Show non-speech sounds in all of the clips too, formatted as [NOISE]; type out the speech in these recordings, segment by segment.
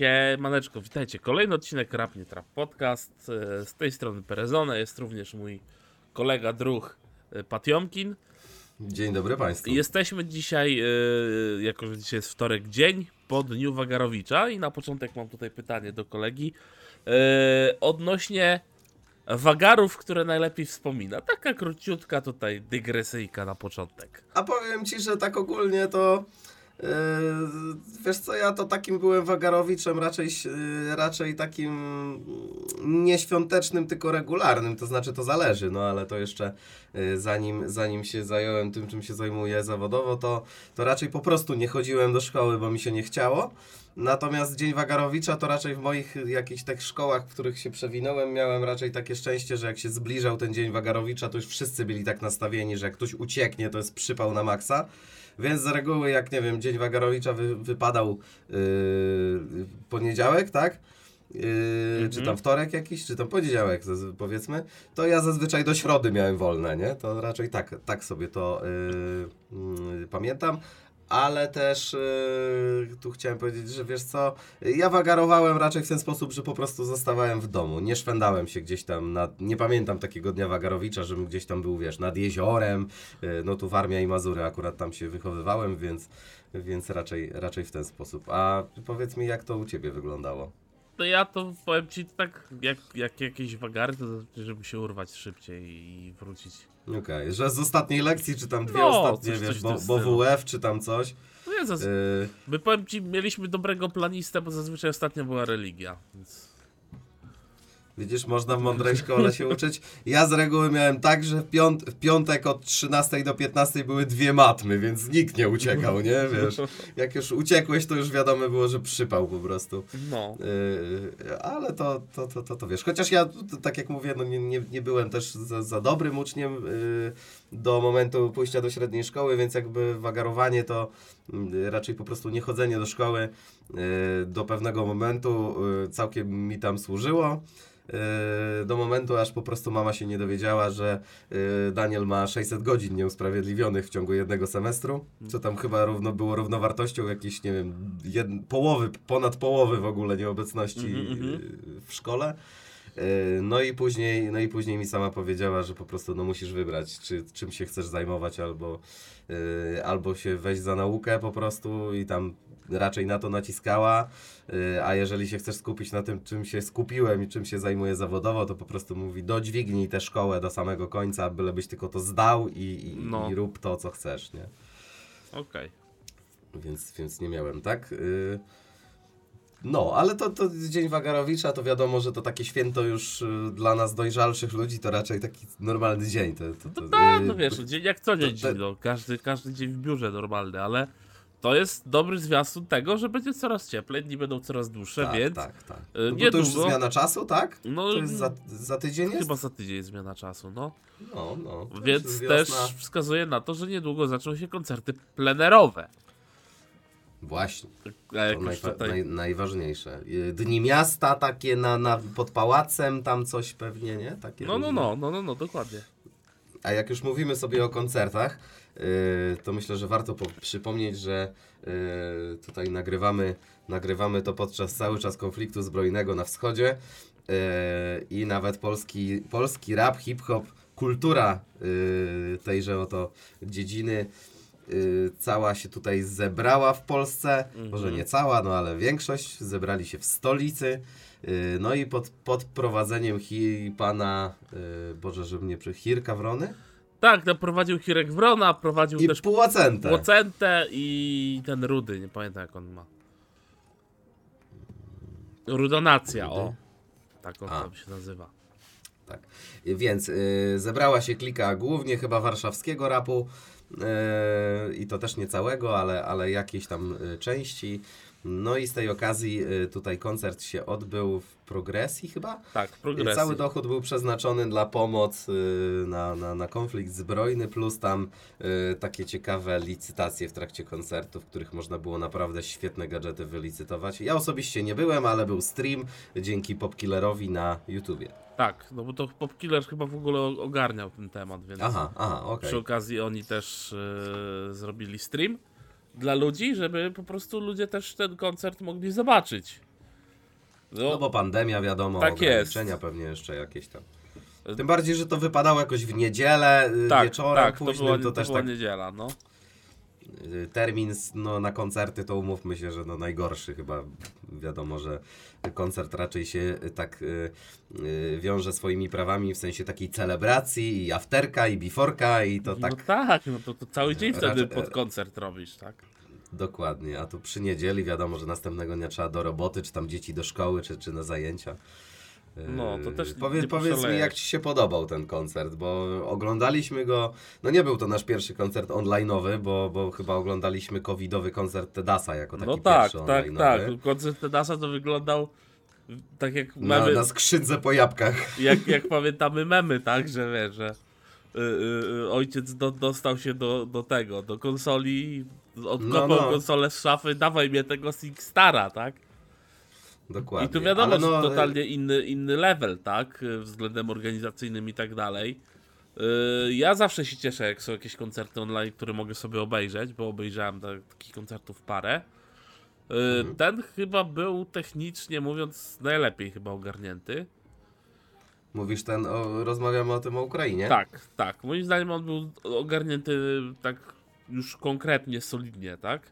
Siemaneczko, witajcie. Kolejny odcinek Rap Nie Trap Podcast. E, Z tej strony Perezone jest również mój kolega, druh e, Patiomkin. Dzień dobry Państwu. Jesteśmy dzisiaj, e, jako że dzisiaj jest wtorek dzień, po dniu Wagarowicza i na początek mam tutaj pytanie do kolegi odnośnie wagarów, które najlepiej wspomina. Taka króciutka tutaj dygresyjka na początek. A powiem Ci, że tak ogólnie to wiesz co, ja to takim byłem wagarowiczem raczej, yy, raczej takim nieświątecznym, tylko regularnym, to znaczy to zależy, no ale to jeszcze yy, zanim, zanim się zająłem tym, czym się zajmuję zawodowo, to, to raczej po prostu nie chodziłem do szkoły, bo mi się nie chciało. Natomiast Dzień Wagarowicza to raczej w moich jakichś tych szkołach, w których się przewinąłem, miałem raczej takie szczęście, że jak się zbliżał ten Dzień Wagarowicza, to już wszyscy byli tak nastawieni, że jak ktoś ucieknie, to jest przypał na maksa. Więc z reguły, jak nie wiem, Dzień Wagarowicza wy, wypadał yy, poniedziałek, tak? Yy, Czy tam wtorek jakiś, czy tam poniedziałek powiedzmy, to ja zazwyczaj do środy miałem wolne, nie? To raczej tak, tak sobie to yy, yy, pamiętam. Ale też yy, tu chciałem powiedzieć, że wiesz co, ja wagarowałem raczej w ten sposób, że po prostu zostawałem w domu. Nie szwendałem się gdzieś tam, nad, nie pamiętam takiego dnia wagarowicza, żebym gdzieś tam był, wiesz, nad jeziorem, yy, no tu Warmia i Mazury, akurat tam się wychowywałem, więc, więc raczej, raczej w ten sposób. A powiedz mi, jak to u Ciebie wyglądało? To ja to powiem ci tak, jak, jak jakieś wagary, to żeby się urwać szybciej i wrócić. Okej, że z ostatniej lekcji, czy tam dwie No, ostatnie, coś- coś wiesz, w bo, bo. WF, czy tam coś. No ja zaz... Yy, My powiem ci, mieliśmy dobrego planistę, bo zazwyczaj ostatnio była religia. Więc... Widzisz, można w mądrej szkole się uczyć. Ja z reguły miałem tak, że w, piąt, w piątek od 13 do 15 były dwie matmy, więc nikt nie uciekał, nie? Wiesz, jak już uciekłeś, to już wiadomo było, że przypał po prostu. No. Yy, ale to, to, to, to, to wiesz. Chociaż ja, tak jak mówię, no nie, nie, nie byłem też za, za dobrym uczniem yy, do momentu pójścia do średniej szkoły, więc jakby wagarowanie to yy, raczej po prostu nie chodzenie do szkoły yy, do pewnego momentu całkiem mi tam służyło. Yy, Do momentu, aż po prostu mama się nie dowiedziała, że yy, Daniel ma 600 godzin nieusprawiedliwionych w ciągu jednego semestru, co tam chyba równo było równowartością jakiejś, nie wiem, jed, połowy, ponad połowy w ogóle nieobecności Mhm, mhm. yy, w szkole. No i później, no i później mi sama powiedziała, że po prostu no musisz wybrać, czy, czym się chcesz zajmować, albo, albo się wejść za naukę po prostu i tam raczej na to naciskała, yy, a jeżeli się chcesz skupić na tym, czym się skupiłem i czym się zajmuję zawodowo, to po prostu mówi, dodźwignij tę szkołę do samego końca, bylebyś tylko to zdał i, i, No. i rób to, co chcesz, nie? Okej. Więc, więc nie miałem, tak? Yy, No, ale to, to Dzień Wagarowicza, to wiadomo, że to takie święto już y, dla nas dojrzalszych ludzi, to raczej taki normalny dzień. To, to, to, Tak, y, no wiesz, dzień jak co dzień, to- to- no, każdy, każdy dzień w biurze normalny, ale to jest dobry zwiastun tego, że będzie coraz cieplej, dni będą coraz dłuższe, tak, więc tak, tak. y, No bo to już niedługo- zmiana czasu, tak? No, to jest za, za tydzień jest? chyba za tydzień jest zmiana czasu, no. No, no. Więc jest też wskazuje na to, że niedługo zaczną się koncerty plenerowe. Właśnie, A to najwa- tutaj... naj, najważniejsze. Y, Dni miasta takie na, na, pod pałacem, tam coś pewnie, nie? Takie No, no, no, no, no, no, dokładnie. A jak już mówimy sobie o koncertach, to myślę, że warto po- przypomnieć, że yy, tutaj nagrywamy, nagrywamy to podczas cały czas konfliktu zbrojnego na wschodzie yy, i nawet polski, polski rap, hip-hop, kultura tejże oto dziedziny cała się tutaj zebrała w Polsce, może nie cała, no ale większość, zebrali się w stolicy. No i pod, pod prowadzeniem hi, pana, Boże, żeby mnie przy Hirka Wrony Tak, no, prowadził Hirek Wrona, prowadził i też Płacentę. Płocentę i ten Rudy, nie pamiętam jak on ma. Rudonacja, Rudy? o. Tak on A. tam się nazywa. Tak. Więc yy, zebrała się klika głównie chyba warszawskiego rapu yy, i to też nie całego, ale, ale jakiejś tam yy, części. No i z tej okazji yy, tutaj koncert się odbył w progresji chyba. Tak, I progresji. Cały dochód był przeznaczony dla pomoc yy, na, na, na konflikt zbrojny, plus tam yy, takie ciekawe licytacje w trakcie koncertu, w których można było naprawdę świetne gadżety wylicytować. Ja osobiście nie byłem, ale był stream dzięki Popkillerowi na YouTubie. Tak, no bo to Popkiller chyba w ogóle ogarniał ten temat, więc Aha, aha, okej. przy okazji oni też e, zrobili stream dla ludzi, żeby po prostu ludzie też ten koncert mogli zobaczyć. No bo pandemia, wiadomo, Tak jest. ograniczenia pewnie jeszcze jakieś tam. Tym bardziej, że to wypadało jakoś w niedzielę, y, tak, wieczorem tak, to późnym, była, to, to też była tak niedziela, no. y, termin no, na koncerty to umówmy się, że no najgorszy chyba. Wiadomo, że koncert raczej się y, tak y, y, wiąże swoimi prawami w sensie takiej celebracji i afterka i biforka i to tak No tak, no to, to cały dzień wtedy pod koncert robisz, tak? Dokładnie. A tu przy niedzieli wiadomo, że następnego dnia trzeba do roboty, czy tam dzieci do szkoły, czy, czy na zajęcia. No, to Yy, też Powie, powiedz mi, jak Ci się podobał ten koncert, bo oglądaliśmy go, no nie był to nasz pierwszy koncert online'owy, bo, bo chyba oglądaliśmy covidowy koncert Tedasa jako taki No tak, pierwszy tak, online'owy. tak. Koncert Tedasa to wyglądał tak jak Na, memy, na skrzydze po jabłkach. jak, jak pamiętamy memy, tak, że wiesz, że y, y, y, ojciec do, dostał się do, do tego, do konsoli, odkopał No, no. konsolę z szafy, dawaj mnie tego SingStara, tak? Dokładnie. I tu wiadomo, Ale że no, totalnie inny, inny level, tak? Względem organizacyjnym i tak dalej. Ja zawsze się cieszę, jak są jakieś koncerty online, które mogę sobie obejrzeć, bo obejrzałem tak- takich koncertów parę. Mhm. Ten chyba był technicznie mówiąc najlepiej chyba ogarnięty. Mówisz ten, o, rozmawiamy o tym o Ukrainie? Tak, tak. Moim zdaniem on był ogarnięty tak już konkretnie, solidnie, tak?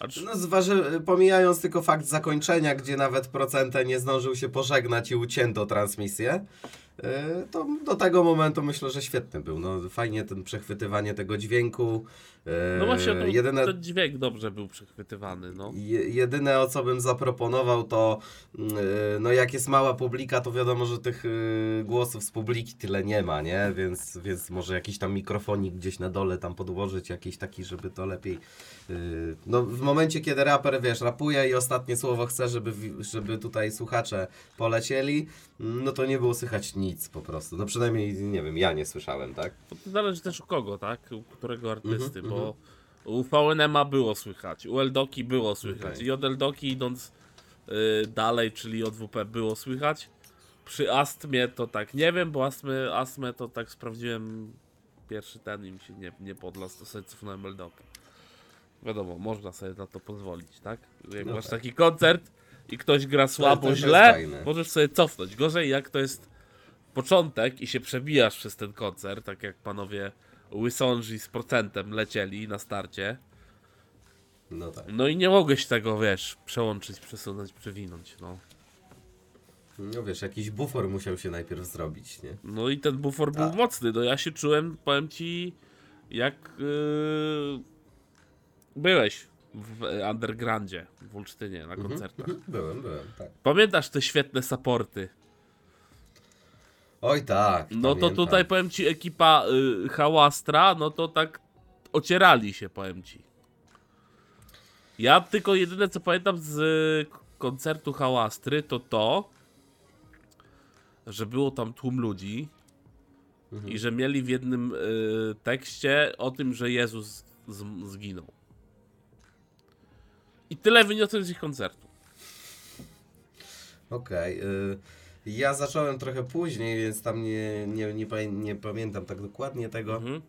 Acz... No zważy, pomijając tylko fakt zakończenia, gdzie nawet procentę nie zdążył się pożegnać i ucięto transmisję, yy, to do tego momentu myślę, że świetny był. No, fajnie ten przechwytywanie tego dźwięku. No właśnie, to, jedyne, ten dźwięk dobrze był przechwytywany, no. je, jedyne o co bym zaproponował to, yy, no jak jest mała publika, to wiadomo, że tych yy, głosów z publiki tyle nie ma, nie? Więc, więc może jakiś tam mikrofonik gdzieś na dole tam podłożyć, jakiś taki, żeby to lepiej No, w momencie, kiedy raper, wiesz, rapuje i ostatnie słowo chce, żeby, żeby tutaj słuchacze polecieli, no to nie było słychać nic po prostu. No przynajmniej, nie wiem, ja nie słyszałem, tak? To zależy też u kogo, tak? U którego artysty, bo u VNM-a było słychać, u Eldoki było słychać Okej. i od Eldoki idąc y, dalej, czyli od WP było słychać. Przy Astmie to tak nie wiem, bo Astmy, Astmę to tak sprawdziłem pierwszy ten i mi się nie, nie podlasł, to sobie cofnąłem Eldokę. Wiadomo, można sobie na to pozwolić, tak? Jak No masz tak. taki koncert i ktoś gra słabo, to źle, możesz sobie cofnąć. Gorzej jak to jest początek i się przebijasz przez ten koncert, tak jak panowie Łysąży z procentem lecieli na starcie. No tak. No i nie mogłeś tego, wiesz, przełączyć, przesunąć, przewinąć, no. No wiesz, jakiś bufor musiał się najpierw zrobić, nie? No i ten bufor był A. mocny, no ja się czułem, powiem ci, jak yy, byłeś w undergroundzie w Olsztynie na koncertach. Mhm, [LAUGHS] Byłem, byłem, tak. Pamiętasz te świetne supporty? Oj tak, No to pamiętam. tutaj powiem ci ekipa y, Hałastra, no to tak ocierali się, powiem ci. Ja tylko jedyne co pamiętam z y, koncertu Hałastry to to, że było tam tłum ludzi Mhm. i że mieli w jednym y, tekście o tym, że Jezus z, zginął. I tyle wyniosłem z ich koncertu. Okej. y, ja zacząłem trochę później, więc tam nie, nie, nie, nie pamiętam tak dokładnie tego. Mhm.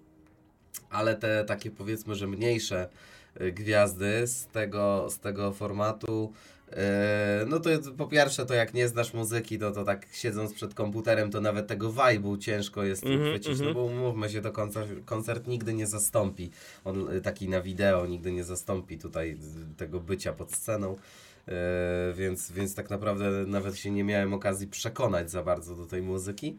ale te takie powiedzmy, że mniejsze y, gwiazdy z tego, z tego formatu, y, no to po pierwsze to jak nie znasz muzyki, to, to tak siedząc przed komputerem, to nawet tego vibe'u ciężko jest Mhm, chwycić, no mhm. bo umówmy się, to koncert, koncert nigdy nie zastąpi, on y, taki na wideo nigdy nie zastąpi tutaj tego bycia pod sceną. Y, więc, więc tak naprawdę nawet się nie miałem okazji przekonać za bardzo do tej muzyki.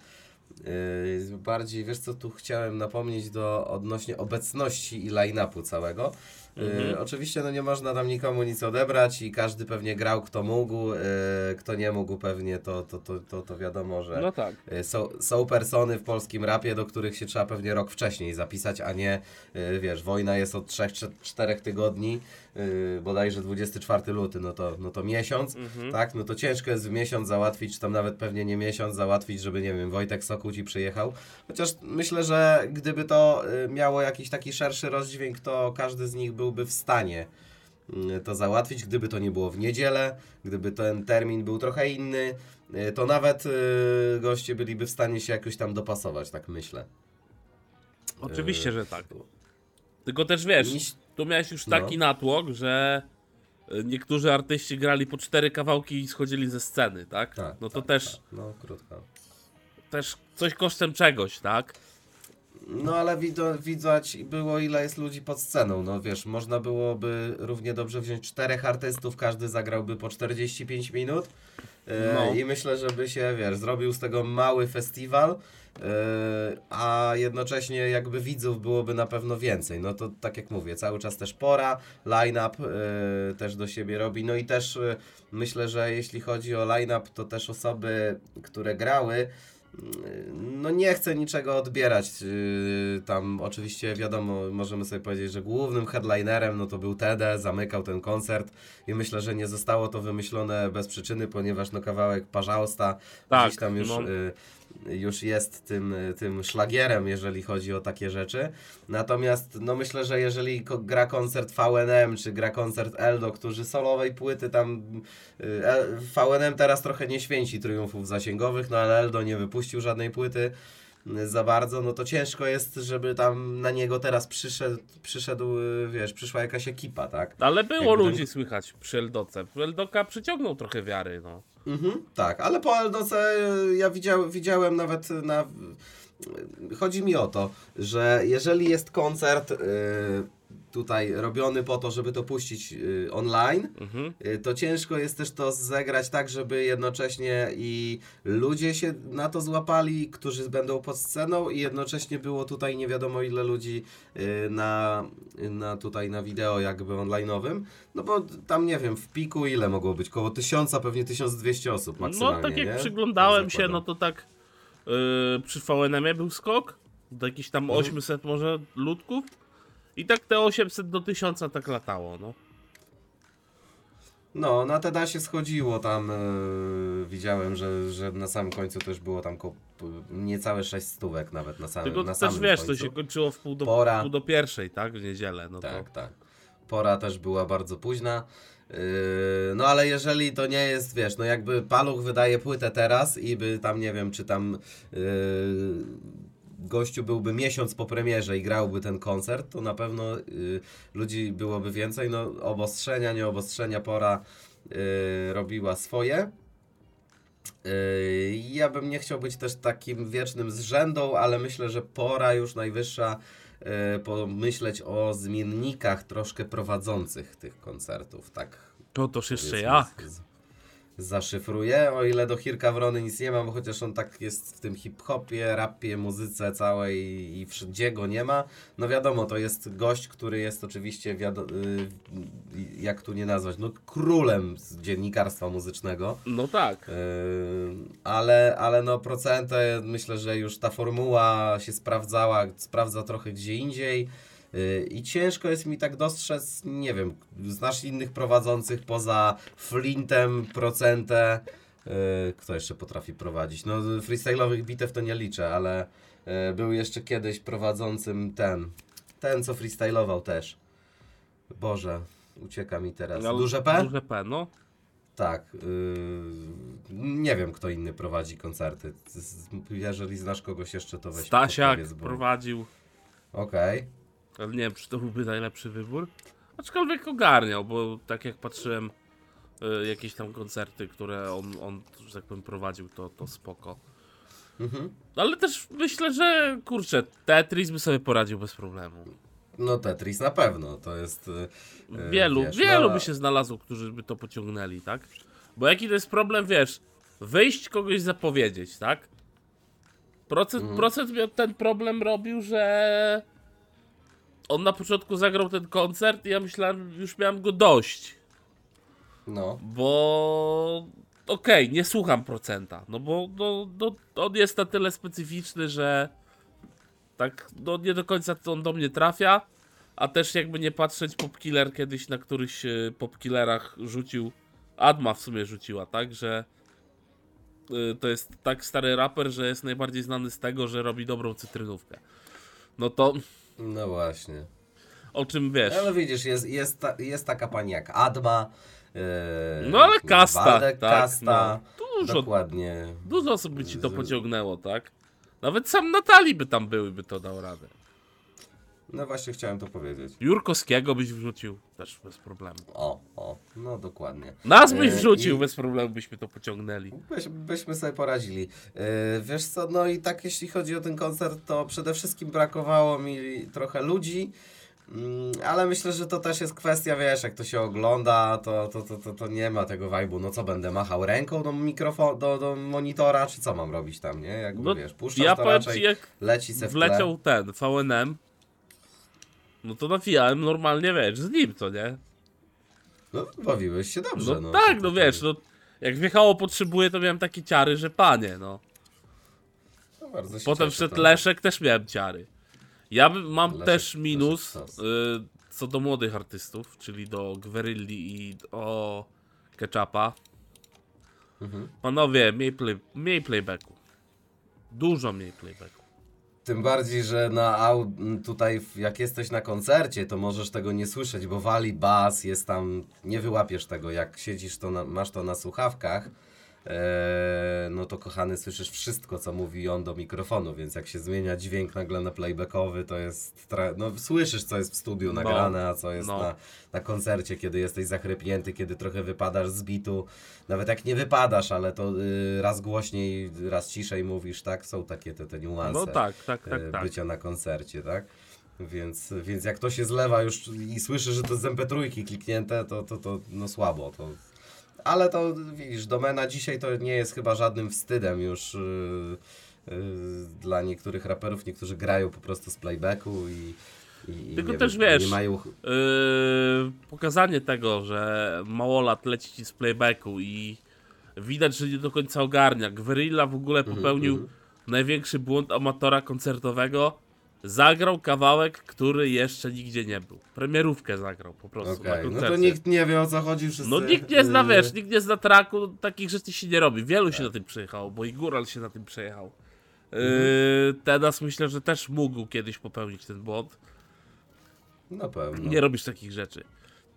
Yy, bardziej, wiesz co, tu chciałem napomnieć do odnośnie obecności i line-upu całego. Yy, Mhm. Oczywiście no nie można tam nikomu nic odebrać i każdy pewnie grał kto mógł, kto nie mógł pewnie to, to, to, to, to wiadomo, że No tak. są, są persony w polskim rapie, do których się trzeba pewnie rok wcześniej zapisać, a nie, wiesz, wojna jest od 3-4 tygodni, yy, bodajże 24 luty, no to, no to miesiąc, Mhm. tak, no to ciężko jest w miesiąc załatwić, czy tam nawet pewnie nie miesiąc załatwić, żeby, nie wiem, Wojtek Sokół ci przyjechał. Chociaż myślę, że gdyby to y, miało jakiś taki szerszy rozdźwięk, to każdy z nich byłby w stanie y, to załatwić, gdyby to nie było w niedzielę, gdyby ten termin był trochę inny, y, to nawet goście byliby w stanie się jakoś tam dopasować, tak myślę. Oczywiście, że tak. Tylko też wiesz, Miś- tu miałeś już No. taki natłok, że y, niektórzy artyści grali po cztery kawałki i schodzili ze sceny, tak? Tak, no to tak, też, tak. No, krótko. też coś kosztem czegoś, tak? No ale widać było ile jest ludzi pod sceną, no wiesz, można byłoby równie dobrze wziąć czterech artystów, każdy zagrałby po 45 minut e, No. i myślę, żeby się, wiesz, zrobił z tego mały festiwal, e, a jednocześnie jakby widzów byłoby na pewno więcej, no to tak jak mówię, cały czas też pora, line-up e, też do siebie robi, no i też e, myślę, że jeśli chodzi o line-up, to też osoby, które grały, no nie chcę niczego odbierać. Yy, Tam oczywiście wiadomo, możemy sobie powiedzieć, że głównym headlinerem no to był Tede, zamykał ten koncert i myślę, że nie zostało to wymyślone bez przyczyny, ponieważ no kawałek Parzausta Tak, gdzieś tam już, no. Już jest tym, tym szlagierem, jeżeli chodzi o takie rzeczy. Natomiast no myślę, że jeżeli gra koncert VNM, czy gra koncert Eldo, którzy solowej płyty tam y, VNM teraz trochę nie święci triumfów zasięgowych, no ale Eldo nie wypuścił żadnej płyty za bardzo, no to ciężko jest, żeby tam na niego teraz przyszedł, przyszedł y, wiesz, przyszła jakaś ekipa, tak? Ale było Jakby ten- ludzi słychać przy Eldoce. Eldoka przyciągnął trochę wiary, no. Mhm, tak, ale po Eldoce y, ja widział, widziałem nawet na. y, Chodzi mi o to, że jeżeli jest koncert y, tutaj robiony po to, żeby to puścić y, online, Mhm. y, to ciężko jest też to zegrać tak, żeby jednocześnie i ludzie się na to złapali, którzy będą pod sceną i jednocześnie było tutaj nie wiadomo ile ludzi y, na, na tutaj na wideo jakby online'owym, no bo tam nie wiem, w piku ile mogło być? Koło tysiąca, pewnie 1200 osób maksymalnie, No tak jak nie? przyglądałem Tak się, no to tak yy, przy VNM był skok do jakichś tam Mhm. 800 może ludków i tak te 800 do 1000 tak latało, no. No, na Teda się schodziło tam, y, widziałem, że, że na samym końcu też było tam ko- niecałe 6 stówek nawet na samym Tylko na też samym wiesz, końcu. to się kończyło w pół do, Pora. pół do pierwszej, tak? W niedzielę, no Tak, to... tak. Pora też była bardzo późna. Yy, no ale jeżeli to nie jest, wiesz, no jakby Paluch wydaje płytę teraz i by tam, nie wiem, czy tam yy, gościu byłby miesiąc po premierze i grałby ten koncert, to na pewno yy, ludzi byłoby więcej. No obostrzenia, nie obostrzenia, pora yy, robiła swoje. Yy, Ja bym nie chciał być też takim wiecznym zrzędą, ale myślę, że pora już najwyższa yy, pomyśleć o zmiennikach troszkę prowadzących tych koncertów, tak To toż jeszcze jak? z- Zaszyfruję, o ile do Hirka Wrony nic nie mam, chociaż on tak jest w tym hip-hopie, rapie, muzyce całej i wszędzie go nie ma. No wiadomo, to jest gość, który jest oczywiście, y, jak tu nie nazwać, no królem dziennikarstwa muzycznego. No tak. Yy, ale, ale no procentę myślę, że już ta formuła się sprawdzała, sprawdza trochę gdzie indziej. I ciężko jest mi tak dostrzec, nie wiem, znasz innych prowadzących poza Flintem, Procentę, yy, kto jeszcze potrafi prowadzić? No freestyle'owych bitew to nie liczę, ale yy, był jeszcze kiedyś prowadzącym ten, ten co freestyle'ował też. Boże, ucieka mi teraz. Ale- Duże P? Duże P, no. Tak. Yy, nie wiem, kto inny prowadzi koncerty. Jeżeli znasz kogoś jeszcze, to weź Stasiak podpowiedz, bo- prowadził, Okej. Ale nie wiem, czy to byłby najlepszy wybór. Aczkolwiek ogarniał, bo tak jak patrzyłem y, jakieś tam koncerty, które on, on, że tak powiem, prowadził, to, to spoko. Mhm. Ale też myślę, że kurczę, Tetris by sobie poradził bez problemu. No Tetris na pewno, to jest... yy, Wielu, wiesz, wielu no, by się znalazło, którzy by to pociągnęli, tak? Bo jaki to jest problem, wiesz, wyjść kogoś zapowiedzieć, tak? Procent, Mhm. procent miał ten problem robił, że on na początku zagrał ten koncert i ja myślałem, już miałem go dość, No, bo okej, nie słucham procenta, no bo no, no, on jest na tyle specyficzny, że tak no, nie do końca to on do mnie trafia, a też jakby nie patrzeć Popkiller kiedyś na któryś e, Popkillerach rzucił, Adma w sumie rzuciła, tak, że y, to jest tak stary raper, że jest najbardziej znany z tego, że robi dobrą cytrynówkę. No to no właśnie. o czym wiesz? Ale widzisz, jest, jest, ta, jest taka pani jak Adma, yy, No ale kasta, Waldek, tak, Kasta, no. Dużo, dokładnie. dużo osób by ci to pociągnęło, tak? Nawet sam Natalii by tam były, by to dał radę. No właśnie chciałem to powiedzieć. Jurkowskiego byś wrzucił też bez problemu. O, o, no dokładnie. Nas byś E, wrzucił, i- bez problemu byśmy to pociągnęli. Byś, byśmy sobie poradzili. Yy, wiesz co, no i tak jeśli chodzi o ten koncert, to przede wszystkim brakowało mi trochę ludzi, mm, ale myślę, że to też jest kwestia, wiesz, jak to się ogląda, to, to, to, to, to nie ma tego vibe'u, no co, będę machał ręką do mikrofonu, do, do monitora, czy co mam robić tam, nie? Jakby, No, wiesz, puszczasz Ja to raczej, jak leci se w tle. wleciał ten VNM, no to nawijałem normalnie, wiesz, z nim, co nie? No, bawiłeś się dobrze, No, no. tak, no wiesz, no jak wjechało potrzebuje, to miałem takie ciary, że panie, no. no, bardzo się Potem cieszę, wszedł Leszek, też miałem ciary. Ja bym- mam Leszek- też minus y, co do młodych artystów, czyli do Gwerylli i do Ketchupa. Mhm. Panowie, mniej, play, mniej playbacku. Dużo mniej playbacku. Tym bardziej, że na tutaj jak jesteś na koncercie, to możesz tego nie słyszeć, bo wali bas, jest tam, nie wyłapiesz tego, jak siedzisz to na, masz to na słuchawkach, no to kochany słyszysz wszystko, co mówi on do mikrofonu, więc jak się zmienia dźwięk nagle na playbackowy, to jest, no słyszysz, co jest w studiu No, nagrane, a co jest no. na, na koncercie, kiedy jesteś zachrypnięty, kiedy trochę wypadasz z bitu, nawet jak nie wypadasz, ale to y, raz głośniej, raz ciszej mówisz, tak, są takie te, te niuanse No tak, tak, tak, e, tak. bycia na koncercie, tak? Więc, więc jak to się zlewa już i słyszy, że to z MP3 kliknięte, to, to, to no słabo. To... Ale to widzisz, domena dzisiaj to nie jest chyba żadnym wstydem już yy, yy, dla niektórych raperów. Niektórzy grają po prostu z playbacku i, i Tylko też wiem, wiesz, mają. Yy, pokazanie tego, że małolat leci ci z playbacku i widać, że nie do końca ogarnia. Gwerilla w ogóle Mhm, popełnił największy błąd amatora koncertowego. Zagrał kawałek, który jeszcze nigdzie nie był. Premierówkę zagrał po prostu na Okej, no koncercie. to nikt nie wie o co chodzi. Wszyscy, No nikt nie zna, yy, wiesz, nikt nie zna traku, takich rzeczy się nie robi. Wielu Tak. się na tym przyjechało, bo i Góral się na tym przejechał. Yy, Mhm. Teraz myślę, że też mógł kiedyś popełnić ten błąd. Na pewno. Nie robisz takich rzeczy.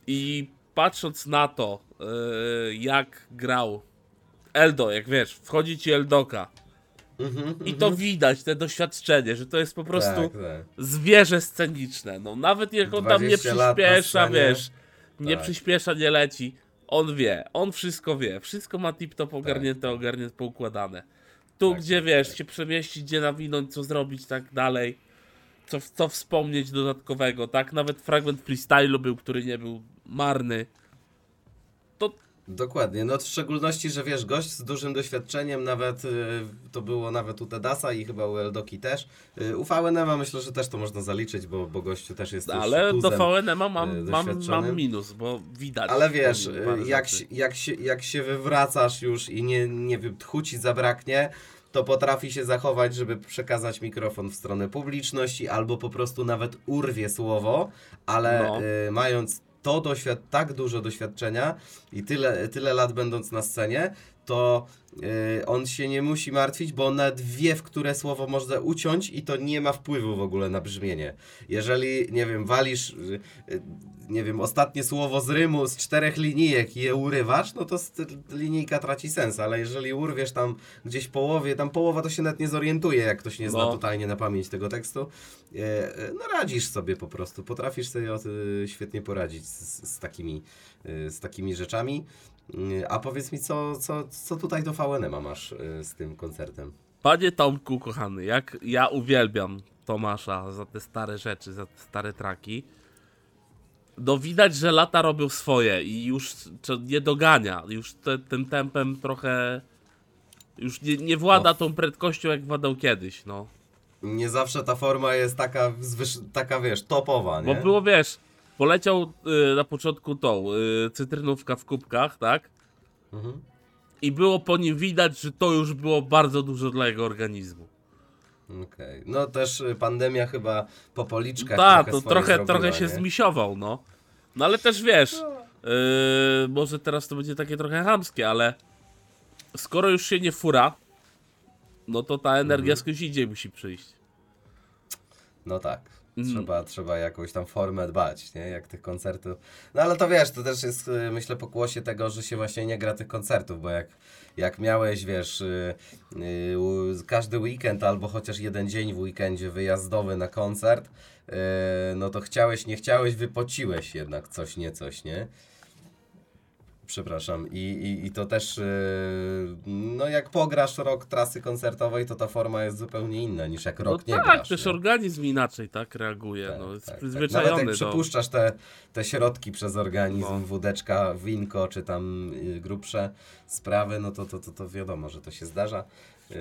I patrząc na to, yy, jak grał Eldo, jak wiesz, wchodzi ci Eldoka Mhm, i to widać, te doświadczenie, że to jest po prostu Tak, tak. zwierzę sceniczne. No nawet jak on tam nie 20 lat na przyspiesza, wiesz, nie Tak. przyspiesza, nie leci, on wie, on wszystko wie, wszystko ma tip-top Tak. ogarnięte, ogarnięte, poukładane. Tu, Tak, gdzie tak, wiesz, się przemieścić, gdzie nawinąć, co zrobić, tak dalej. Co, co wspomnieć dodatkowego, tak? Nawet fragment freestylu był, który nie był marny. To Dokładnie, no w szczególności, że wiesz, gość z dużym doświadczeniem, nawet y, to było nawet u Tedasa i chyba u Eldoki też. Y, u VNM myślę, że też to można zaliczyć, bo, bo gościu też jest już ale do tuzem. VNM mam, y, mam, doświadczony. mam minus, bo widać. Ale wiesz, y, jak, rzeczy. się- jak, się, jak się wywracasz już i nie, nie wiem, tchu ci zabraknie, to potrafi się zachować, żeby przekazać mikrofon w stronę publiczności, albo po prostu nawet urwie słowo, ale No. y, mając to doświad tak dużo doświadczenia i tyle, tyle lat będąc na scenie, to y, on się nie musi martwić, bo on nawet wie, w które słowo można uciąć i to nie ma wpływu w ogóle na brzmienie. Jeżeli, nie wiem, walisz, y, y, nie wiem, ostatnie słowo z rymu z czterech linijek i je urywasz, no to linijka traci sens, ale jeżeli urwiesz tam gdzieś połowie, tam połowa to się nawet nie zorientuje, jak ktoś nie zna No. totalnie na pamięć tego tekstu, e, e, no radzisz sobie po prostu, potrafisz sobie y, świetnie poradzić z, z, takimi, z takimi rzeczami. A powiedz mi, co, co, co tutaj do VNM masz z tym koncertem? Panie Tomku, kochany, jak ja uwielbiam Tomasza za te stare rzeczy, za te stare traki. No widać, że lata robią swoje i już nie dogania. Już te, tym tempem trochę. Już nie, nie włada No. tą prędkością, jak władał kiedyś, no. Nie zawsze ta forma jest taka, taka wiesz, topowa, nie? Bo było, wiesz, poleciał y, na początku tą y, cytrynówka w kubkach, tak? Mhm. I było po nim widać, że to już było bardzo dużo dla jego organizmu. Okej. No też y, pandemia chyba po policzkach Tak, trochę to trochę, zrobiła, trochę się nie? zmisiował, no. No ale też wiesz, yy, może teraz to będzie takie trochę chamskie, ale skoro już się nie fura, no to ta energia Mhm. skądś indziej musi przyjść. No tak. Mm. Trzeba, trzeba jakąś tam formę dbać, nie? Jak tych koncertów. No ale to wiesz, to też jest y, myślę pokłosie tego, że się właśnie nie gra tych koncertów, bo jak, jak miałeś, wiesz, y, y, u- każdy weekend albo chociaż jeden dzień w weekendzie wyjazdowy na koncert, y, no to chciałeś, nie chciałeś, wypociłeś jednak coś, nie coś, nie? Przepraszam. I, i, I to też, yy, no jak pograsz rok trasy koncertowej, to ta forma jest zupełnie inna niż jak No rok nie tak, grasz. też nie? organizm inaczej tak reaguje. Tak, no, jest tak, tak. przyzwyczajony Nawet jak do... przypuszczasz te, te środki przez organizm, No. wódeczka, winko, czy tam y, grubsze sprawy, no to, to, to, to wiadomo, że to się zdarza. Yy,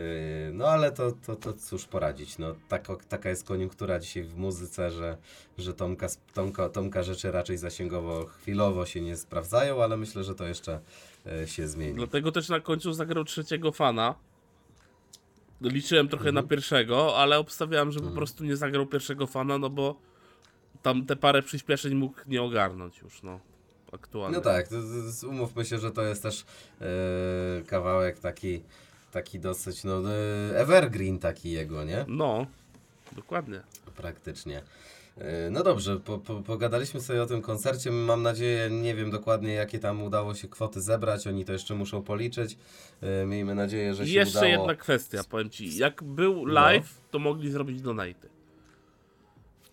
no ale to, to, to cóż poradzić, no tako, taka jest koniunktura dzisiaj w muzyce, że, że Tomka, Tomka, Tomka rzeczy raczej zasięgowo chwilowo się nie sprawdzają, ale myślę, że to jeszcze y, się zmieni. Dlatego też na końcu zagrał trzeciego fana. Liczyłem trochę Mhm. na pierwszego, ale obstawiałem, że po prostu nie zagrał pierwszego fana, no bo tam te parę przyspieszeń mógł nie ogarnąć już, no. Aktualnie. No tak, umówmy się, że to jest też e, kawałek taki, taki dosyć, no, e, evergreen taki jego, nie? No, dokładnie. Praktycznie. E, No dobrze, po, po, pogadaliśmy sobie o tym koncercie. Mam nadzieję, nie wiem dokładnie jakie tam udało się kwoty zebrać. Oni to jeszcze muszą policzyć. E, Miejmy nadzieję, że się jeszcze udało. jedna kwestia, powiem ci. Jak był live, to mogli zrobić donaty.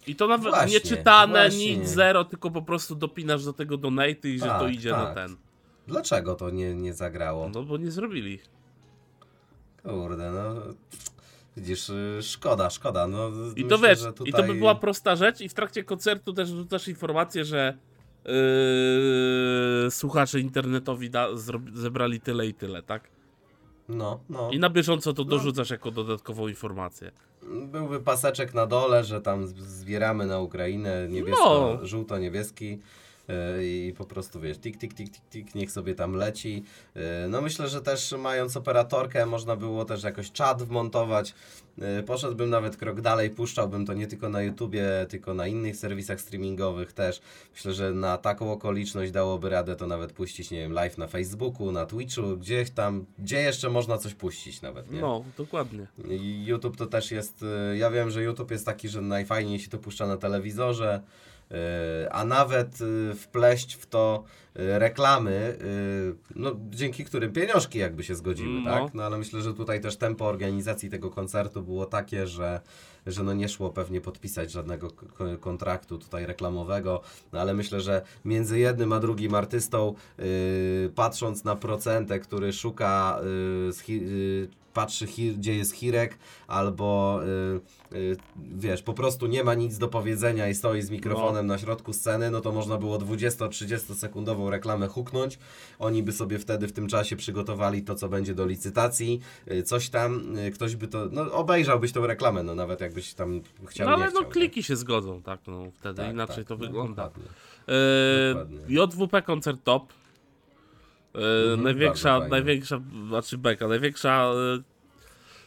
I to nawet Właśnie, nie czytane, właśnie. nic, zero, tylko po prostu dopinasz do tego donaty i że to Tak, idzie na tak. ten. Dlaczego to nie, nie zagrało? No bo nie zrobili. Kurde, no. Widzisz, y, szkoda, szkoda. No, I myślę, to wiesz, że i to tutaj- by była prosta rzecz i w trakcie koncertu też wrzucasz informację, że yy, słuchacze internetowi da, zebrali tyle i tyle, tak? No, no. I na bieżąco to dorzucasz jako dodatkową informację. Byłby paseczek na dole, że tam zbieramy na Ukrainę niebiesko, No. żółto-niebieski i po prostu wiesz, tik, tik, tik, tik, tik, niech sobie tam leci. E, No myślę, że też mając operatorkę można było też jakoś czat wmontować. E, Poszedłbym nawet krok dalej, puszczałbym to nie tylko na YouTubie, tylko na innych serwisach streamingowych też. Myślę, że na taką okoliczność dałoby radę to nawet puścić, nie wiem, live na Facebooku, na Twitchu, gdzieś tam, gdzie jeszcze można coś puścić nawet, nie? No, dokładnie. YouTube to też jest. Ja wiem, że YouTube jest taki, że najfajniej się to puszcza na telewizorze, a nawet y, wpleść w to y, reklamy, y, no, dzięki którym pieniążki jakby się zgodziły, No. tak? No ale myślę, że tutaj też tempo organizacji tego koncertu było takie, że, że no nie szło pewnie podpisać żadnego kontraktu tutaj reklamowego, no ale myślę, że między jednym a drugim artystą, y, patrząc na procentę, który szuka, y, z hi- y, patrzy gdzie jest Hirek, albo y, y, wiesz, po prostu nie ma nic do powiedzenia i stoi z mikrofonem na środku sceny, no to można było 20-30 sekundową reklamę huknąć. Oni by sobie wtedy w tym czasie przygotowali to, co będzie do licytacji, y, coś tam, ktoś by to, no obejrzałbyś tą reklamę, no nawet jakbyś tam chciał, No ale no chciał. kliki się zgodzą, tak, no wtedy Tak, inaczej tak, to no, wygląda. dokładnie. Dokładnie. JWP koncert top. E, Mhm, największa, bardzo fajnie. największa, znaczy beka, największa e,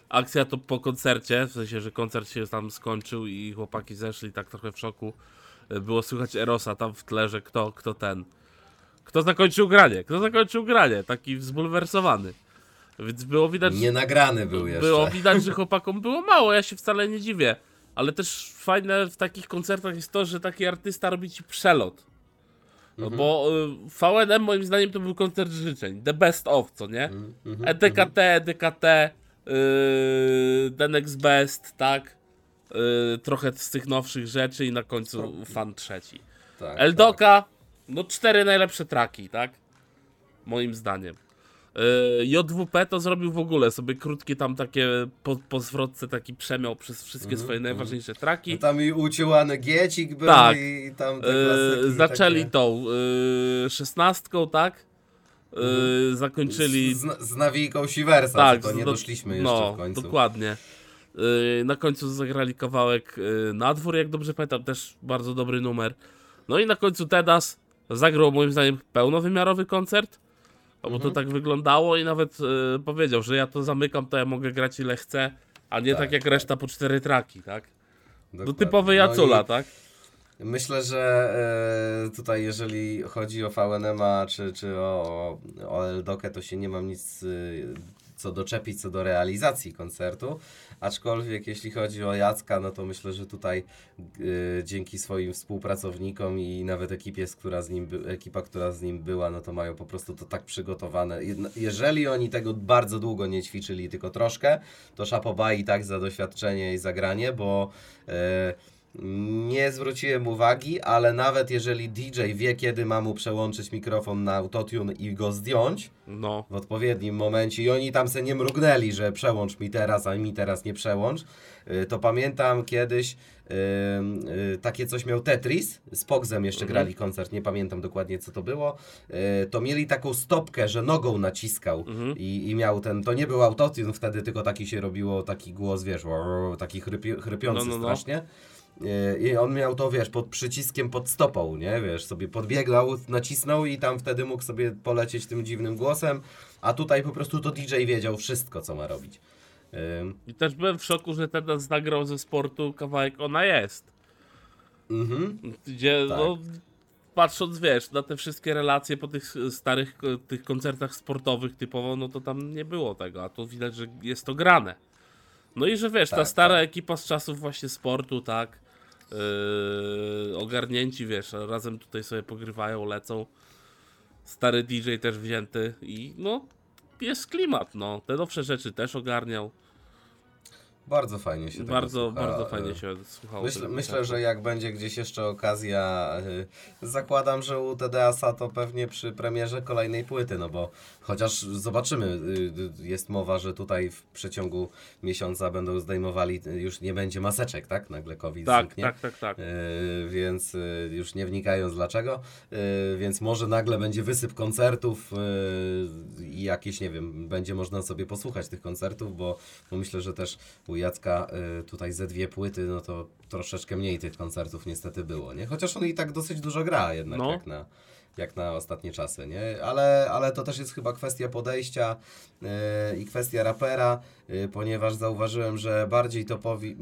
akcja to po koncercie, w sensie, że koncert się tam skończył i chłopaki zeszli tak trochę w szoku. E, było słychać Erosa tam w tle, że kto, kto ten, kto zakończył granie, kto zakończył granie, taki zbulwersowany. Więc było widać, Nie nagrany był jeszcze. było widać, że chłopakom było mało, ja się wcale nie dziwię. Ale też fajne w takich koncertach jest to, że taki artysta robi ci przelot. No Mhm. bo y, VNM moim zdaniem to był koncert życzeń. The best of, co nie? Mhm, mhm, EDKT, EDKT, yy, The Next Best, tak? Yy, trochę z tych nowszych rzeczy i na końcu fan trzeci. tak, tak. Eldoka, no cztery najlepsze traki, tak? Moim zdaniem. Yy, JWP to zrobił w ogóle sobie krótkie tam takie po, po zwrotce taki przemiał przez wszystkie Mhm, swoje mhm. najważniejsze traki. No tam i uciłany giecik był Tak. i tam te klasyki zaczęli takie. tą yy, szesnastką, tak? Yy, Zakończyli Z, z, nawijką Siwersa, tak, to nie do- doszliśmy jeszcze no, w końcu. dokładnie. Na końcu zagrali kawałek yy, Nadwór, jak dobrze pamiętam, też bardzo dobry numer. No i na końcu Tedas zagrał moim zdaniem pełnowymiarowy koncert, no bo Mhm. to tak wyglądało i nawet yy, powiedział, że ja to zamykam, to ja mogę grać ile chcę, a nie tak, Tak, jak tak. reszta po cztery traki, tak? No Dokładnie. typowy No i Jacula, tak? Myślę, że e, tutaj jeżeli chodzi o VNM-a czy, czy o, o Eldokę, to się nie mam nic e, co doczepić co do realizacji koncertu. Aczkolwiek jeśli chodzi o Jacka, no to myślę, że tutaj y, dzięki swoim współpracownikom i nawet ekipie, z która z nim by, ekipa, która z nim była, no to mają po prostu to tak przygotowane. Jeżeli oni tego bardzo długo nie ćwiczyli, tylko troszkę, to szapoba i tak za doświadczenie i zagranie, bo e, nie zwróciłem uwagi, ale nawet jeżeli DJ wie, kiedy ma mu przełączyć mikrofon na autotune i go zdjąć No, w odpowiednim momencie i oni tam se nie mrugnęli, że przełącz mi teraz, a mi teraz nie przełącz, y, to pamiętam kiedyś y, y, takie coś miał Tetris, z Pogzem jeszcze Mhm. grali koncert, nie pamiętam dokładnie co to było, y, to mieli taką stopkę, że nogą naciskał Mhm. i, i miał ten, to nie był autotune wtedy, tylko taki się robiło, taki głos, wiesz, taki chrypi, chrypiący No, no, no. strasznie. I on miał to, wiesz, pod przyciskiem pod stopą, nie, wiesz, sobie podbiegał, nacisnął i tam wtedy mógł sobie polecieć tym dziwnym głosem, a tutaj po prostu to DJ wiedział wszystko, co ma robić. I też byłem w szoku, że teraz nagrał ze sportu kawałek Ona Jest. Mhm. Gdzie, Tak. no, patrząc, wiesz, na te wszystkie relacje po tych starych tych koncertach sportowych typowo, no to tam nie było tego, a tu widać, że jest to grane. No i że wiesz, ta Tak, stara tak. ekipa z czasów właśnie sportu, tak, yy, ogarnięci, wiesz, razem tutaj sobie pogrywają, lecą. Stary DJ też wzięty i no, jest klimat, no. Te nowsze rzeczy też ogarniał. Bardzo fajnie się Bardzo, bardzo Y, fajnie się słuchało. Myślę, że jak będzie gdzieś jeszcze okazja, y, zakładam, że u TDA-sa to pewnie przy premierze kolejnej płyty, no bo chociaż zobaczymy, y, y, jest mowa, że tutaj w przeciągu miesiąca będą zdejmowali, y, już nie będzie maseczek, tak? Nagle COVID Tak, zniknie. tak, tak, tak. Więc już nie wnikając dlaczego, więc może nagle będzie wysyp koncertów i jakieś, nie wiem, będzie można sobie posłuchać tych koncertów, bo, bo myślę, że też u Jacka tutaj ze dwie płyty, no to troszeczkę mniej tych koncertów niestety było, nie? Chociaż on i tak dosyć dużo gra jednak, No. jak na jak na ostatnie czasy, nie? Ale, ale to też jest chyba kwestia podejścia yy, i kwestia rapera, ponieważ zauważyłem, że bardziej topowi,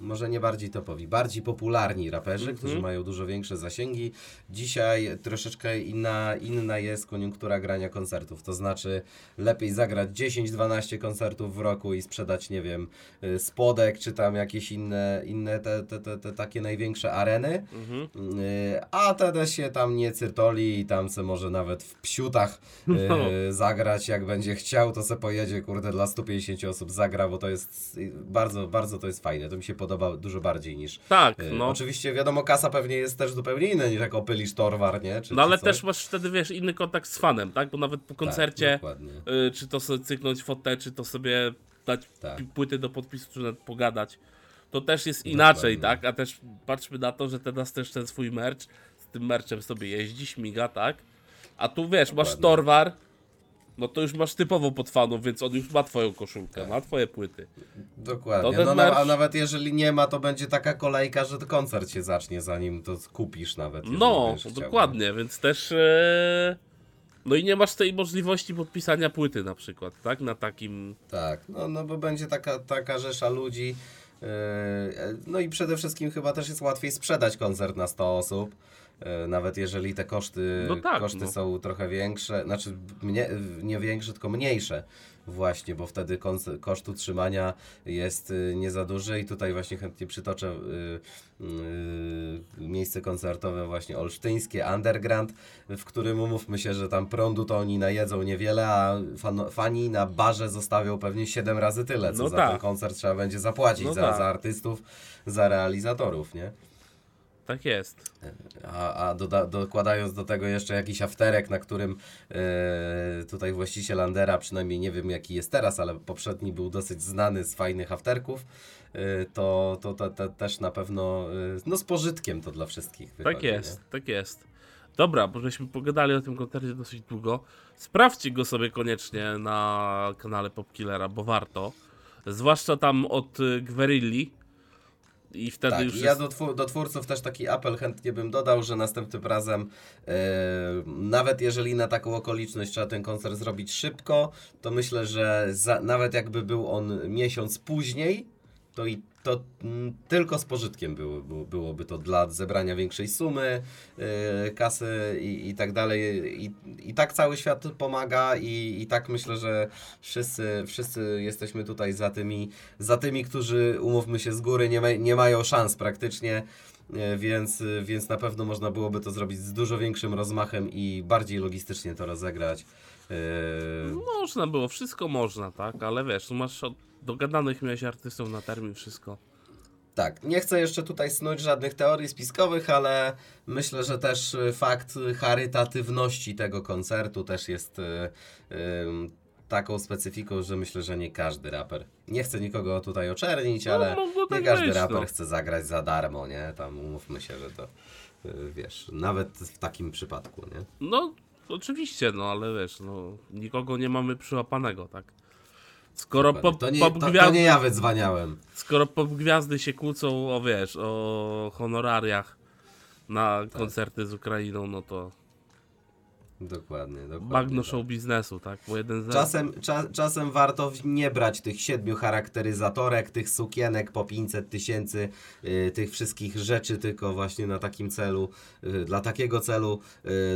może nie bardziej topowi, bardziej popularni raperzy, Mhm. którzy mają dużo większe zasięgi, dzisiaj troszeczkę inna, inna jest koniunktura grania koncertów, to znaczy lepiej zagrać 10-12 koncertów w roku i sprzedać, nie wiem, yy, spodek, czy tam jakieś inne, inne te, te, te, te takie największe areny, Mhm. Yy, a Tede się tam nie cyrtoli i tam se może nawet w psiutach No. zagrać, jak będzie chciał, to se pojedzie, kurde, dla 150 osób zagra, bo to jest bardzo, bardzo to jest fajne, to mi się podoba dużo bardziej niż... Tak, Yy, no. Oczywiście wiadomo, kasa pewnie jest też zupełnie inna niż jak opylisz Torwar, nie? Czy, No ale też masz wtedy, wiesz, inny kontakt z fanem, tak? Bo nawet po koncercie, Tak, y, czy to sobie cyknąć fotę, czy to sobie dać Tak. płyty do podpisu, czy nawet pogadać, to też jest inaczej, Dokładnie. tak? A też patrzmy na to, że teraz też ten swój merch, z tym merchem sobie jeździ, śmiga, tak? A tu wiesz, masz Dokładnie. Torwar, no to już masz typowo pod fanów, więc on już ma twoją koszulkę, Tak. ma twoje płyty. Dokładnie. No, a nawet jeżeli nie ma, to będzie taka kolejka, że koncert się zacznie, zanim to kupisz nawet. No, będziesz chciał, dokładnie, więc też. E... No i nie masz tej możliwości podpisania płyty na przykład, tak? Na takim. Tak, no, no bo będzie taka, taka rzesza ludzi. Yy, no i przede wszystkim chyba też jest łatwiej sprzedać koncert na 100 osób. Yy, Nawet jeżeli te koszty, No tak, koszty no. są trochę większe, znaczy mnie, nie większe, tylko mniejsze właśnie, bo wtedy koszt utrzymania jest y, nie za duży i tutaj właśnie chętnie przytoczę y, y, miejsce koncertowe właśnie olsztyńskie, Underground, w którym umówmy się, że tam prądu to oni najedzą niewiele, a fan, fani na barze zostawią pewnie 7 razy tyle, co No za tak. ten koncert trzeba będzie zapłacić, No za, tak. za artystów, za realizatorów, nie? Tak jest. A, a doda, dokładając do tego jeszcze jakiś afterek, na którym e, tutaj właściciel Andera, przynajmniej nie wiem jaki jest teraz, ale poprzedni był dosyć znany z fajnych afterków, e, to, to, to, to też na pewno e, no z pożytkiem to dla wszystkich. Tak wychodzi, jest, tak jest. Dobra, bo żeśmy pogadali o tym koncercie dosyć długo. Sprawdźcie go sobie koniecznie na kanale Popkillera, bo warto. Zwłaszcza tam od Gwerilli. I wtedy Tak, już i ja jest... do, twór, do twórców też taki apel chętnie bym dodał, że następnym razem e, nawet jeżeli na taką okoliczność trzeba ten koncert zrobić szybko, to myślę, że za, nawet jakby był on miesiąc później, to i to mm, tylko z pożytkiem było, było, byłoby to dla zebrania większej sumy yy, kasy i, i tak dalej. I, I tak cały świat pomaga i, i tak myślę, że wszyscy, wszyscy jesteśmy tutaj za tymi, za tymi, którzy umówmy się z góry, nie, ma, nie mają szans praktycznie. yy, Więc, więc na pewno można byłoby to zrobić z dużo większym rozmachem i bardziej logistycznie to rozegrać. Yy, Można było, wszystko można, tak? Ale wiesz, masz od dogadanych miałeś artystów na termin, wszystko. Tak, nie chcę jeszcze tutaj snuć żadnych teorii spiskowych, ale myślę, że też y, fakt charytatywności tego koncertu też jest y, y, taką specyfiką, że myślę, że nie każdy raper. Nie chcę nikogo tutaj oczernić, No, ale mogło nie tak każdy być, raper no. chce zagrać za darmo, nie? Tam umówmy się, że to y, wiesz, nawet w takim przypadku, nie? No, oczywiście, no ale wiesz, no, nikogo nie mamy przyłapanego, tak? Skoro pop, to, nie, pop to, to gwiazdy, nie ja wydzwaniałem. skoro pop gwiazdy się kłócą o wiesz, o honorariach na Tak. koncerty z Ukrainą, no to Dokładnie, dokładnie. bagno tak. show biznesu, tak? Bo jeden z Czasem, cza, czasem warto nie brać tych siedmiu charakteryzatorek, tych sukienek po 500 tysięcy, y, tych wszystkich rzeczy, tylko właśnie na takim celu, y, dla takiego celu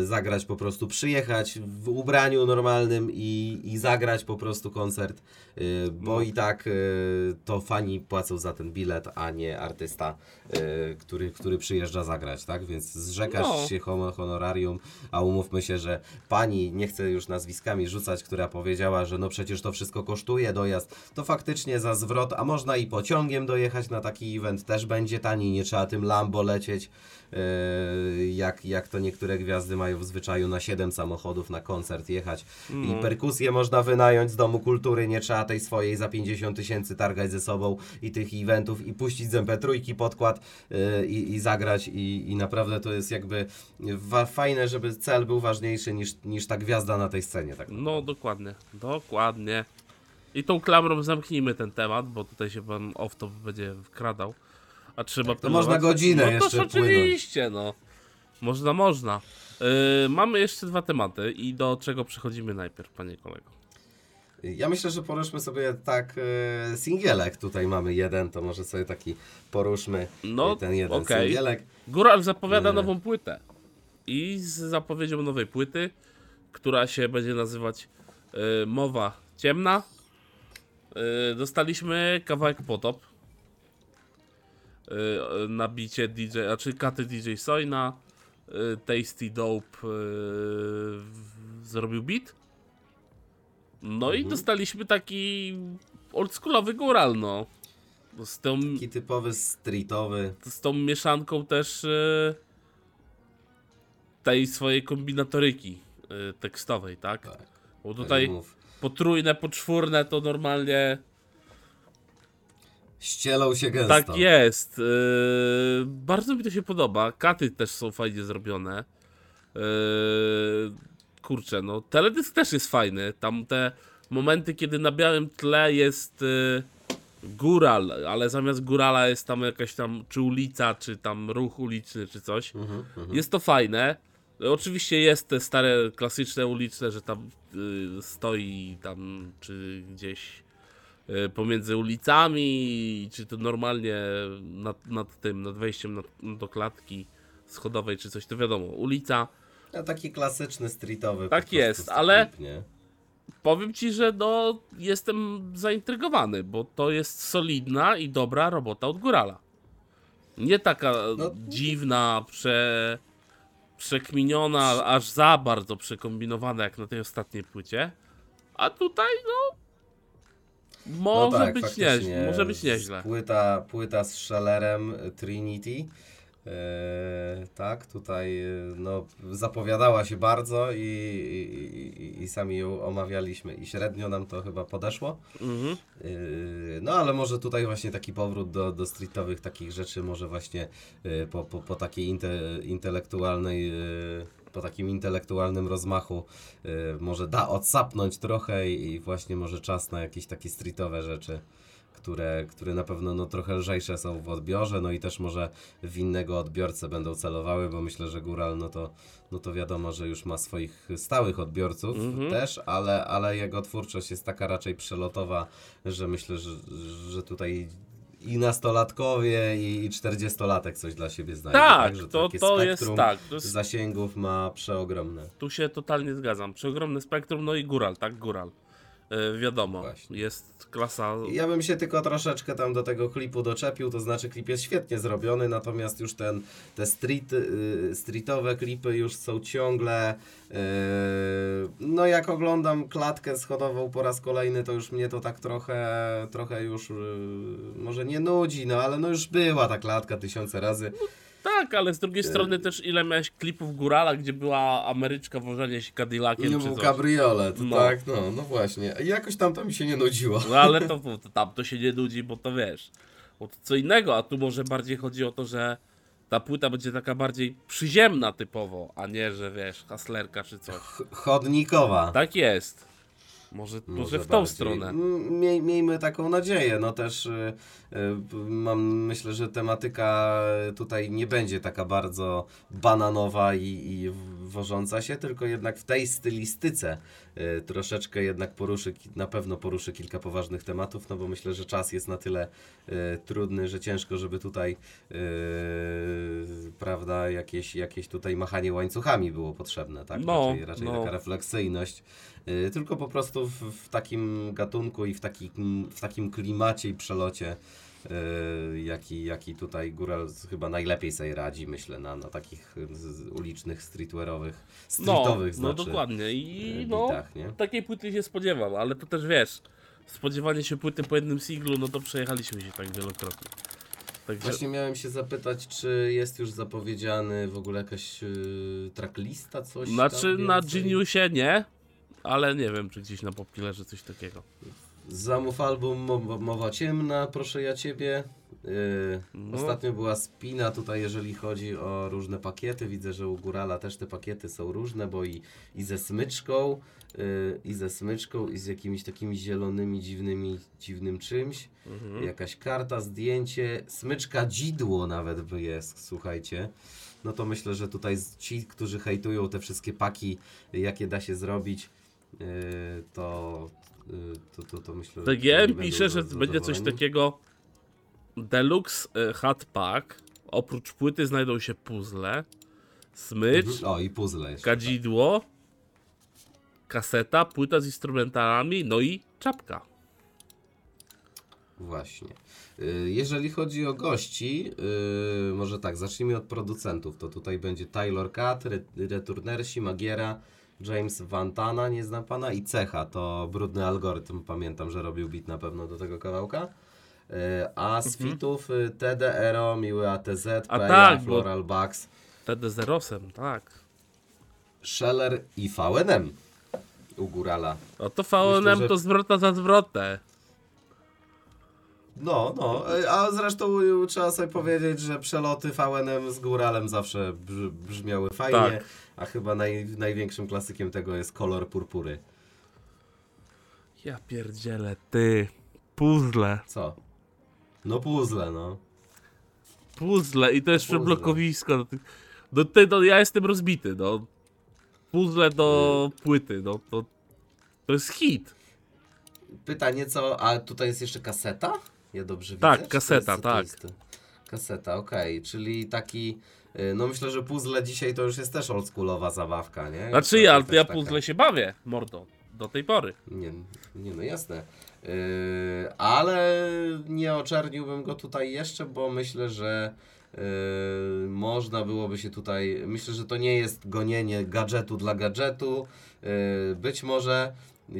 y, zagrać po prostu, przyjechać w ubraniu normalnym i, i zagrać po prostu koncert, bo No. i tak to fani płacą za ten bilet, a nie artysta, który, który przyjeżdża zagrać, tak? Więc zrzekasz No. się hono- honorarium, a umówmy się, że pani, nie chcę już nazwiskami rzucać, która powiedziała, że no przecież to wszystko kosztuje dojazd, to faktycznie za zwrot, a można i pociągiem dojechać na taki event, też będzie taniej, nie trzeba tym Lambo lecieć, jak, jak to niektóre gwiazdy mają w zwyczaju na 7 samochodów na koncert jechać. I No. perkusję można wynająć z Domu Kultury, nie trzeba tej swojej za 50 tysięcy targać ze sobą i tych eventów i puścić z MP3 podkład yy, i, i zagrać i, i naprawdę to jest jakby fajne, żeby cel był ważniejszy niż, niż ta gwiazda na tej scenie. Tak No, dokładnie, dokładnie. I tą klamrą zamknijmy ten temat, bo tutaj się pan off-top będzie wkradał. A trzeba to można godzinę no, jeszcze to oczywiście, no. Można, można. Yy, mamy jeszcze dwa tematy i do czego przechodzimy najpierw, panie kolego? Ja myślę, że poruszmy sobie tak e, singielek. Tutaj mamy jeden, to może sobie taki poruszmy No, e, ten jeden okej. singielek. Góral zapowiada Nie. nową płytę. I z zapowiedzią nowej płyty, która się będzie nazywać y, Mowa Ciemna, y, dostaliśmy kawałek Potop. Y, na bicie DJ, a czy katy DJ Soina, y, Tasty Dope y, zrobił beat. No i Mhm. dostaliśmy taki oldschoolowy góral, no. Z tą Taki typowy streetowy. z tą mieszanką też tej swojej kombinatoryki tekstowej, tak? Tak. Bo tutaj Rymów. potrójne, poczwórne to normalnie Ścielą się gęsto. tak jest. E, bardzo mi to się podoba. Katy też są fajnie zrobione. E, kurczę, no teledysk też jest fajny. Tam te momenty, kiedy na białym tle jest e, góral, ale zamiast górala jest tam jakaś tam, czy ulica, czy tam ruch uliczny, czy coś. Mhm, mhm. Jest to fajne. Oczywiście jest te stare, klasyczne uliczne, że tam y, stoi tam, czy gdzieś pomiędzy ulicami, czy to normalnie nad, nad tym, nad wejściem nad, do klatki schodowej, czy coś, to wiadomo, ulica. A taki klasyczny streetowy. Tak jest, ale- Nie? Powiem ci, że no, jestem zaintrygowany, bo to jest solidna i dobra robota od Górala. Nie taka No. dziwna, prze, przekminiona, aż za bardzo przekombinowana jak na tej ostatniej płycie. A tutaj, no. Może no tak, być nieźle. Może być nieźle. Płyta, płyta z Shellerem y, Trinity. E, tak, tutaj e, no, zapowiadała się bardzo i, i, i, sami ją omawialiśmy i średnio nam to chyba podeszło. Mhm. Yy, No ale może tutaj właśnie taki powrót do, do streetowych takich rzeczy, może właśnie yy, po, po, po takiej inte, intelektualnej, po takim intelektualnym rozmachu yy, może da odsapnąć trochę i, właśnie może czas na jakieś takie streetowe rzeczy. Które, które na pewno no, trochę lżejsze są w odbiorze, no i też może w innego odbiorcę będą celowały, bo myślę, że Góral, no to, no to wiadomo, że już ma swoich stałych odbiorców Mhm. też, ale, ale jego twórczość jest taka raczej przelotowa, że myślę, że, że tutaj i nastolatkowie, i, 40-latek coś dla siebie znajdzie. Tak, że to, to jest tak. To jest, Zasięgów ma przeogromne. tu się totalnie zgadzam. Przeogromny spektrum, no i góral, tak? Góral. E, wiadomo, Właśnie. jest klasa. Ja bym się tylko troszeczkę tam do tego klipu doczepił, to znaczy klip jest świetnie zrobiony, natomiast już ten, te street, y, streetowe klipy już są ciągle, y, no jak oglądam klatkę schodową po raz kolejny, to już mnie to tak trochę, trochę już y, może nie nudzi, no ale no już była ta klatka tysiące razy. Tak, ale z drugiej strony też ile miałeś klipów górala, gdzie była Ameryczka wożenie się Cadillaciem Nie czy był coś. kabriolet, No. tak, no, no właśnie. I jakoś tam to mi się nie nudziło. No ale to, to, tam to się nie nudzi, bo to wiesz. Bo to co innego, a tu może bardziej chodzi o to, że ta płyta będzie taka bardziej przyziemna typowo, a nie, że wiesz, haslerka czy coś. Ch- Chodnikowa. Tak jest. Może, może, w tą bardziej. stronę. Miej, miejmy taką nadzieję. No też y, y, mam, myślę, że tematyka tutaj nie będzie taka bardzo bananowa i, i wożąca się, tylko jednak w tej stylistyce troszeczkę jednak poruszy, na pewno poruszy kilka poważnych tematów, no bo myślę, że czas jest na tyle y, trudny, że ciężko, żeby tutaj y, prawda, jakieś, jakieś tutaj machanie łańcuchami było potrzebne, tak? No, raczej raczej no. taka refleksyjność. Tylko po prostu w, w takim gatunku i w takim, w takim klimacie i przelocie, jaki, jaki tutaj Góral chyba najlepiej sobie radzi, myślę, na, na takich y, ulicznych, streetwearowych, No, streetowych no znaczy, dokładnie. I y, no, bitach, nie? takiej płyty się spodziewam, ale to też wiesz, spodziewanie się płyty po jednym singlu, no to przejechaliśmy się tak wielokrotnie. Także Właśnie miałem się zapytać, czy jest już zapowiedziany w ogóle jakaś y, tracklista, coś Znaczy na? Geniusie nie, ale nie wiem, czy gdzieś na Popkillerze coś takiego. Zamów album Mo- Mowa Ciemna, proszę ja Ciebie. Yy, No. Ostatnio była spina tutaj, jeżeli chodzi o różne pakiety. Widzę, że u Górala też te pakiety są różne, bo i, i ze smyczką, yy, i ze smyczką, i z jakimiś takimi zielonymi, dziwnymi, dziwnym czymś. Mhm. Jakaś karta, zdjęcie, smyczka dzidło nawet by jest, słuchajcie. No to myślę, że tutaj ci, którzy hejtują te wszystkie paki, jakie da się zrobić, yy, to, to, to, to myślę, DGM pisze, że będzie coś takiego Deluxe y, Hat Pack. Oprócz płyty znajdą się puzzle, smycz, Mhm. O, i puzzle jeszcze. kadzidło, kaseta, płyta z instrumentalami, no i czapka. Właśnie. Y, Jeżeli chodzi o gości, y, może tak, zacznijmy od producentów. To tutaj będzie Taylor Cat, Re- Returnersi, Magiera, James Vantana, nie znam pana, i Cecha, to brudny algorytm, pamiętam, że robił beat na pewno do tego kawałka. Y, A z fitów y, TDRO, Miły ATZ, A tak, Floral Bugs, TD Zerosem, tak. Scheller i VNM u Górala. No to VNM Myślę, że- to zwrota za zwrotę. No, no, a zresztą trzeba sobie powiedzieć, że przeloty VNM z Góralem zawsze brz, brzmiały fajnie, Tak. a chyba naj, największym klasykiem tego jest kolor purpury. Ja pierdzielę, ty. Puzzle. Co? No puzzle, no. Puzzle i to jest Puzzle. przeblokowisko. No, ty- no, ty, no ja jestem rozbity, no. Puzzle do płyty, no to... To jest hit. Pytanie co, a tutaj jest jeszcze kaseta? Ja dobrze Tak, widzę? Kaseta, tak. jest to? Kaseta, okej, czyli taki, y, no myślę, że puzzle dzisiaj to już jest też oldschoolowa zabawka, nie? Znaczy ja, też ja taka- puzzle się bawię, mordo. Do tej pory. Nie, nie no jasne. Yy, ale nie oczerniłbym go tutaj jeszcze, bo myślę, że yy, można byłoby się tutaj. Myślę, że to nie jest gonienie gadżetu dla gadżetu. Yy, być może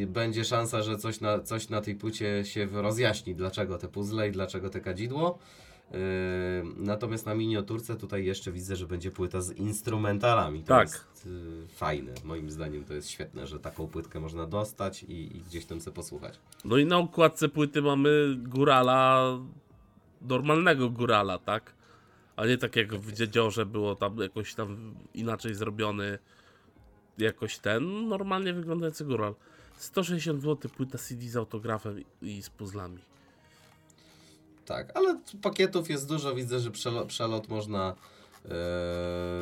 będzie szansa, że coś na, coś na tej płycie się rozjaśni, dlaczego te puzzle i dlaczego te kadzidło. Yy, natomiast na miniaturce tutaj jeszcze widzę, że będzie płyta z instrumentalami. To Tak. jest yy, fajne. Moim zdaniem to jest świetne, że taką płytkę można dostać i, i gdzieś tam sobie posłuchać. No i na okładce płyty mamy górala, normalnego górala, tak? A nie tak jak w Dziedziorze było tam jakoś tam inaczej zrobiony, jakoś ten, normalnie wyglądający góral. 160 zł płyta CD z autografem i z puzzlami. Tak, ale pakietów jest dużo. Widzę, że przelot, przelot można e,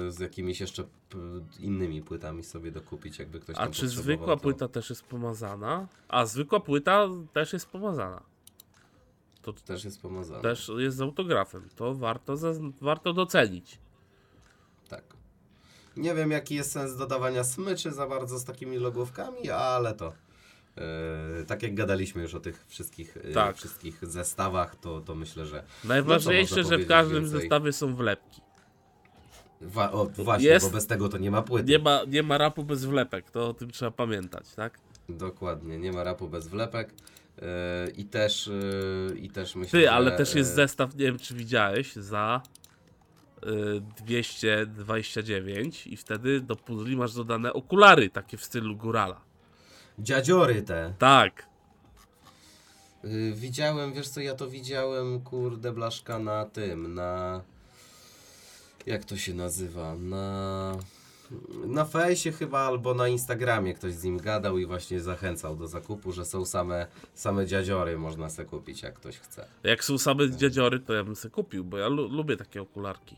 z jakimiś jeszcze innymi płytami sobie dokupić, jakby ktoś A czy zwykła to- płyta też jest pomazana? A zwykła płyta też jest pomazana. To Też jest pomazane. też jest z autografem. To warto, zaz- warto docenić. Nie wiem, jaki jest sens dodawania smyczy za bardzo z takimi logówkami, ale to. e, tak jak gadaliśmy już o tych wszystkich, e, Tak. wszystkich zestawach, to, to myślę, że. Najważniejsze, można że w każdym więcej? zestawie są wlepki. Wa- o, właśnie, Jest- bo bez tego to nie ma płyty. Nie ma, nie ma rapu bez wlepek, to o tym trzeba pamiętać, tak? Dokładnie, nie ma rapu bez wlepek. e, I też, i też myślę, Ty, ale że, też jest zestaw, nie wiem czy widziałeś, za 229 i wtedy do pudli masz dodane okulary, takie w stylu górala. Dziadziory te. Tak, Y, widziałem, wiesz co, ja to widziałem, kurde, blaszka na tym, na... Jak to się nazywa? Na... Na fejsie chyba albo na Instagramie ktoś z nim gadał i właśnie zachęcał do zakupu, że są same, same dziadziory, można se kupić jak ktoś chce. jak są same dziadziory, to ja bym sobie kupił, bo ja lu lubię takie okularki.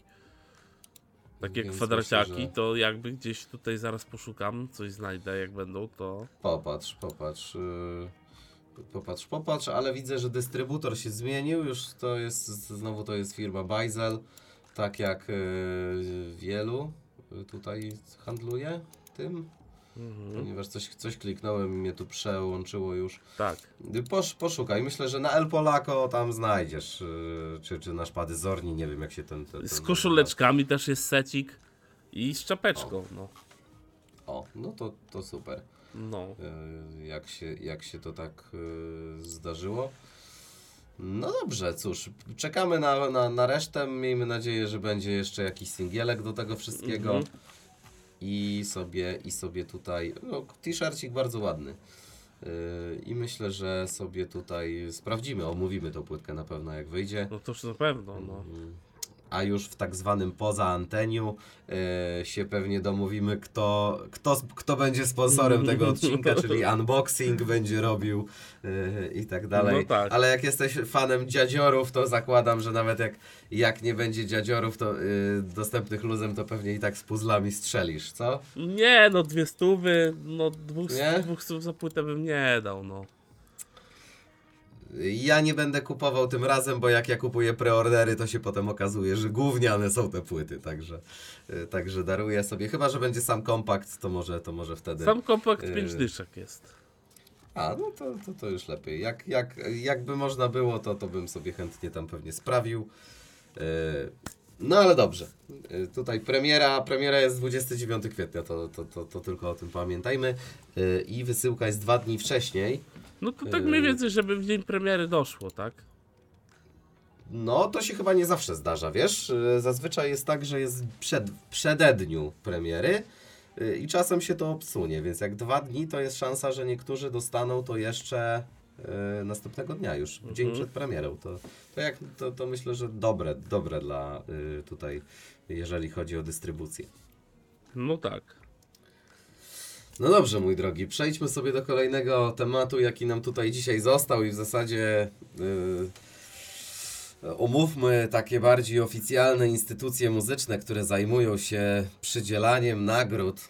Takie Więc kwadraciaki, myślę, że- to jakby gdzieś tutaj zaraz poszukam, coś znajdę, jak będą, to... Popatrz, popatrz. Yy, popatrz, popatrz, ale widzę, że dystrybutor się zmienił. Już to jest, znowu to jest firma Bajzel. Tak jak yy, wielu tutaj handluje tym. Mhm. Ponieważ coś, coś kliknąłem i mnie tu przełączyło już. Tak. Posz, poszukaj. Myślę, że na El Polaco tam znajdziesz. Yy, czy, czy na szpady Zorni, nie wiem jak się ten... ten, ten Z koszuleczkami też jest secik i z czapeczką, no. O, no to, to super. No. y, jak się, jak się to tak y, zdarzyło. No dobrze, cóż, czekamy na, na, na resztę. Miejmy nadzieję, że będzie jeszcze jakiś singielek do tego wszystkiego. Mhm. I sobie, i sobie tutaj, no t-shircik bardzo ładny. Y, I myślę, że sobie tutaj sprawdzimy, omówimy tą płytkę na pewno jak wyjdzie. No to już na pewno, no. A już w tak zwanym poza anteniu e, się pewnie domówimy, kto, kto, kto będzie sponsorem tego odcinka, czyli [LAUGHS] unboxing będzie robił e, i tak dalej. No tak. Ale jak jesteś fanem dziadziorów, to zakładam, że nawet jak, jak nie będzie dziadziorów to, e, dostępnych luzem, to pewnie i tak z puzzlami strzelisz, co? Nie, no dwie stówy, no dwóch, Nie? dwóch stów za płytę bym nie dał, no. Ja nie będę kupował tym razem, bo jak ja kupuję preordery, to się potem okazuje, że gówniane są te płyty, także, e, także daruję sobie. Chyba, że będzie sam kompakt, to może, to może wtedy. Sam kompakt. 5 dyszek jest. A, no to, to, to już lepiej. Jak, jak, jakby można było, to, to bym sobie chętnie tam pewnie sprawił. Yy, No ale dobrze. Yy, Tutaj premiera, premiera jest 29 kwietnia, to, to, to, to tylko o tym pamiętajmy. Yy, I wysyłka jest dwa dni wcześniej. No to tak mniej Yy. więcej, żeby w dzień premiery doszło, tak? No, to się chyba nie zawsze zdarza, wiesz? Yy, Zazwyczaj jest tak, że jest przed, przededniu premiery yy, i czasem się to obsunie, więc jak dwa dni, to jest szansa, że niektórzy dostaną to jeszcze yy, następnego dnia już, w dzień Mhm. przed premierą. To, to, jak, to, to myślę, że dobre, dobre dla yy, tutaj, jeżeli chodzi o dystrybucję. No tak. No dobrze, mój drogi, przejdźmy sobie do kolejnego tematu, jaki nam tutaj dzisiaj został i w zasadzie yy, omówmy takie bardziej oficjalne instytucje muzyczne, które zajmują się przydzielaniem nagród.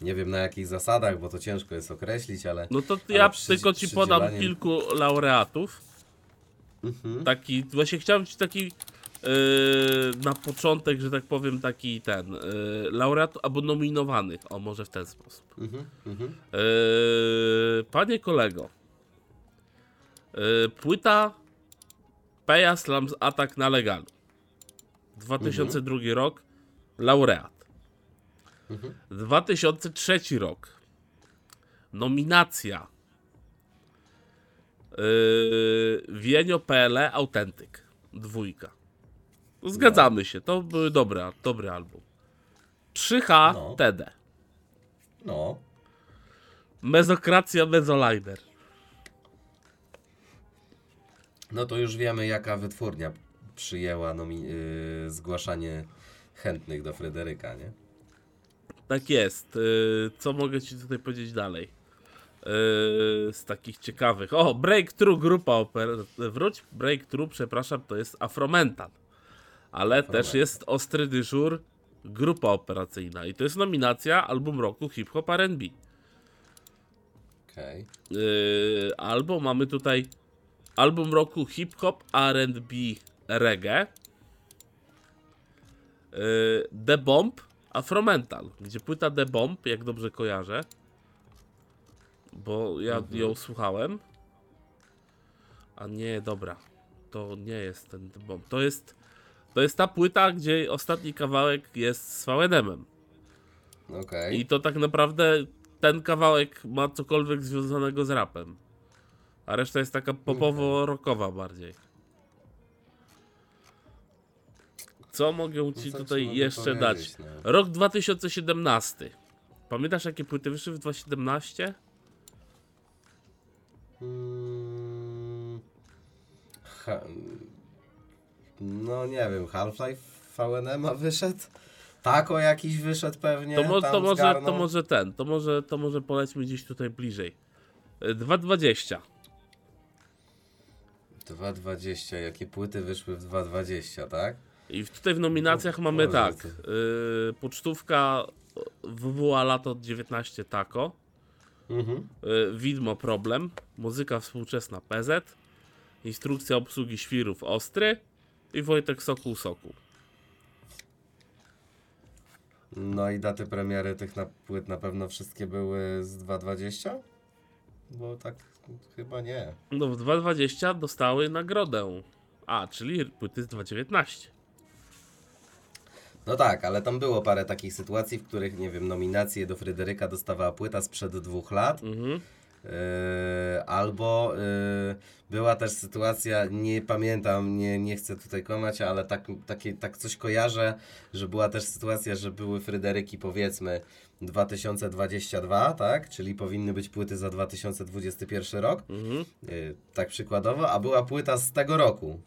Nie wiem na jakich zasadach, bo to ciężko jest określić, ale No to ja przy- tylko ci podam kilku laureatów. Mhm. Taki, właśnie chciałem ci taki na początek, że tak powiem, taki ten yy, laureat albo nominowanych, o może w ten sposób. Mhm. Mhm. Yy, panie kolego, yy, płyta Peja Slams Atak na legalu. 2002 rok, laureat. Mhm. 2003 rok, nominacja. Yy, Wienio PLE Autentyk, dwójka. Zgadzamy się, to były dobre, dobry album. 3H No. TD. No. Mezokracja Mezoliner. no to już wiemy, jaka wytwórnia przyjęła yy, zgłaszanie chętnych do Fryderyka, nie? Tak jest. Yy, co mogę ci tutaj powiedzieć dalej? Yy, z takich ciekawych. O, Breakthrough grupa oper. Wróć, Breakthrough, przepraszam, to jest Afromental. Ale też jest Ostry Dyżur, grupa operacyjna. I to jest nominacja album roku hip hop R&B. Okej. Yy, albo mamy tutaj Album roku hip-hop, R&B, reggae. Yy, The Bomb, Afromental, gdzie płyta The Bomb, jak dobrze kojarzę, bo ja ją słuchałem. A nie, dobra, to nie jest ten The Bomb. To jest, to jest ta płyta, gdzie ostatni kawałek jest z VNM-em. Okej. I to tak naprawdę ten kawałek ma cokolwiek związanego z rapem. A reszta jest taka popowo-rockowa bardziej. Co mogę ci co ci tutaj jeszcze dać? no? Rok 2017. Pamiętasz jakie płyty wyszły w 2017? Mm, ha, no nie wiem, Half-Life VNM wyszedł? Tako jakiś wyszedł pewnie. To, mo- to, może, zgarnął. to może ten, to może, to może polećmy gdzieś tutaj bliżej. Y, 2.20. 2.20, jakie płyty wyszły w 2.20, tak? I tutaj w nominacjach O, mamy tak. Yy, pocztówka WWA lato 19 Tako. Mhm. Yy, widmo problem. Muzyka współczesna PZ. Instrukcja obsługi świrów Ostry. I Wojtek Sokół Sokół. No i daty premiery tych na, płyt na pewno wszystkie były z 2.20? Bo tak chyba nie. No w 2.20 dostały nagrodę. A, czyli płyty z 2.19. No tak, ale tam było parę takich sytuacji, w których, nie wiem, nominacje do Fryderyka dostawała płyta sprzed dwóch lat. Mhm. Yy, albo yy, była też sytuacja, nie pamiętam, nie, nie chcę tutaj kłamać, ale tak, takie, tak coś kojarzę, że była też sytuacja, że były Fryderyki powiedzmy 2022, tak? Czyli powinny być płyty za 2021 rok, Mhm. yy, tak przykładowo, a była płyta z tego roku,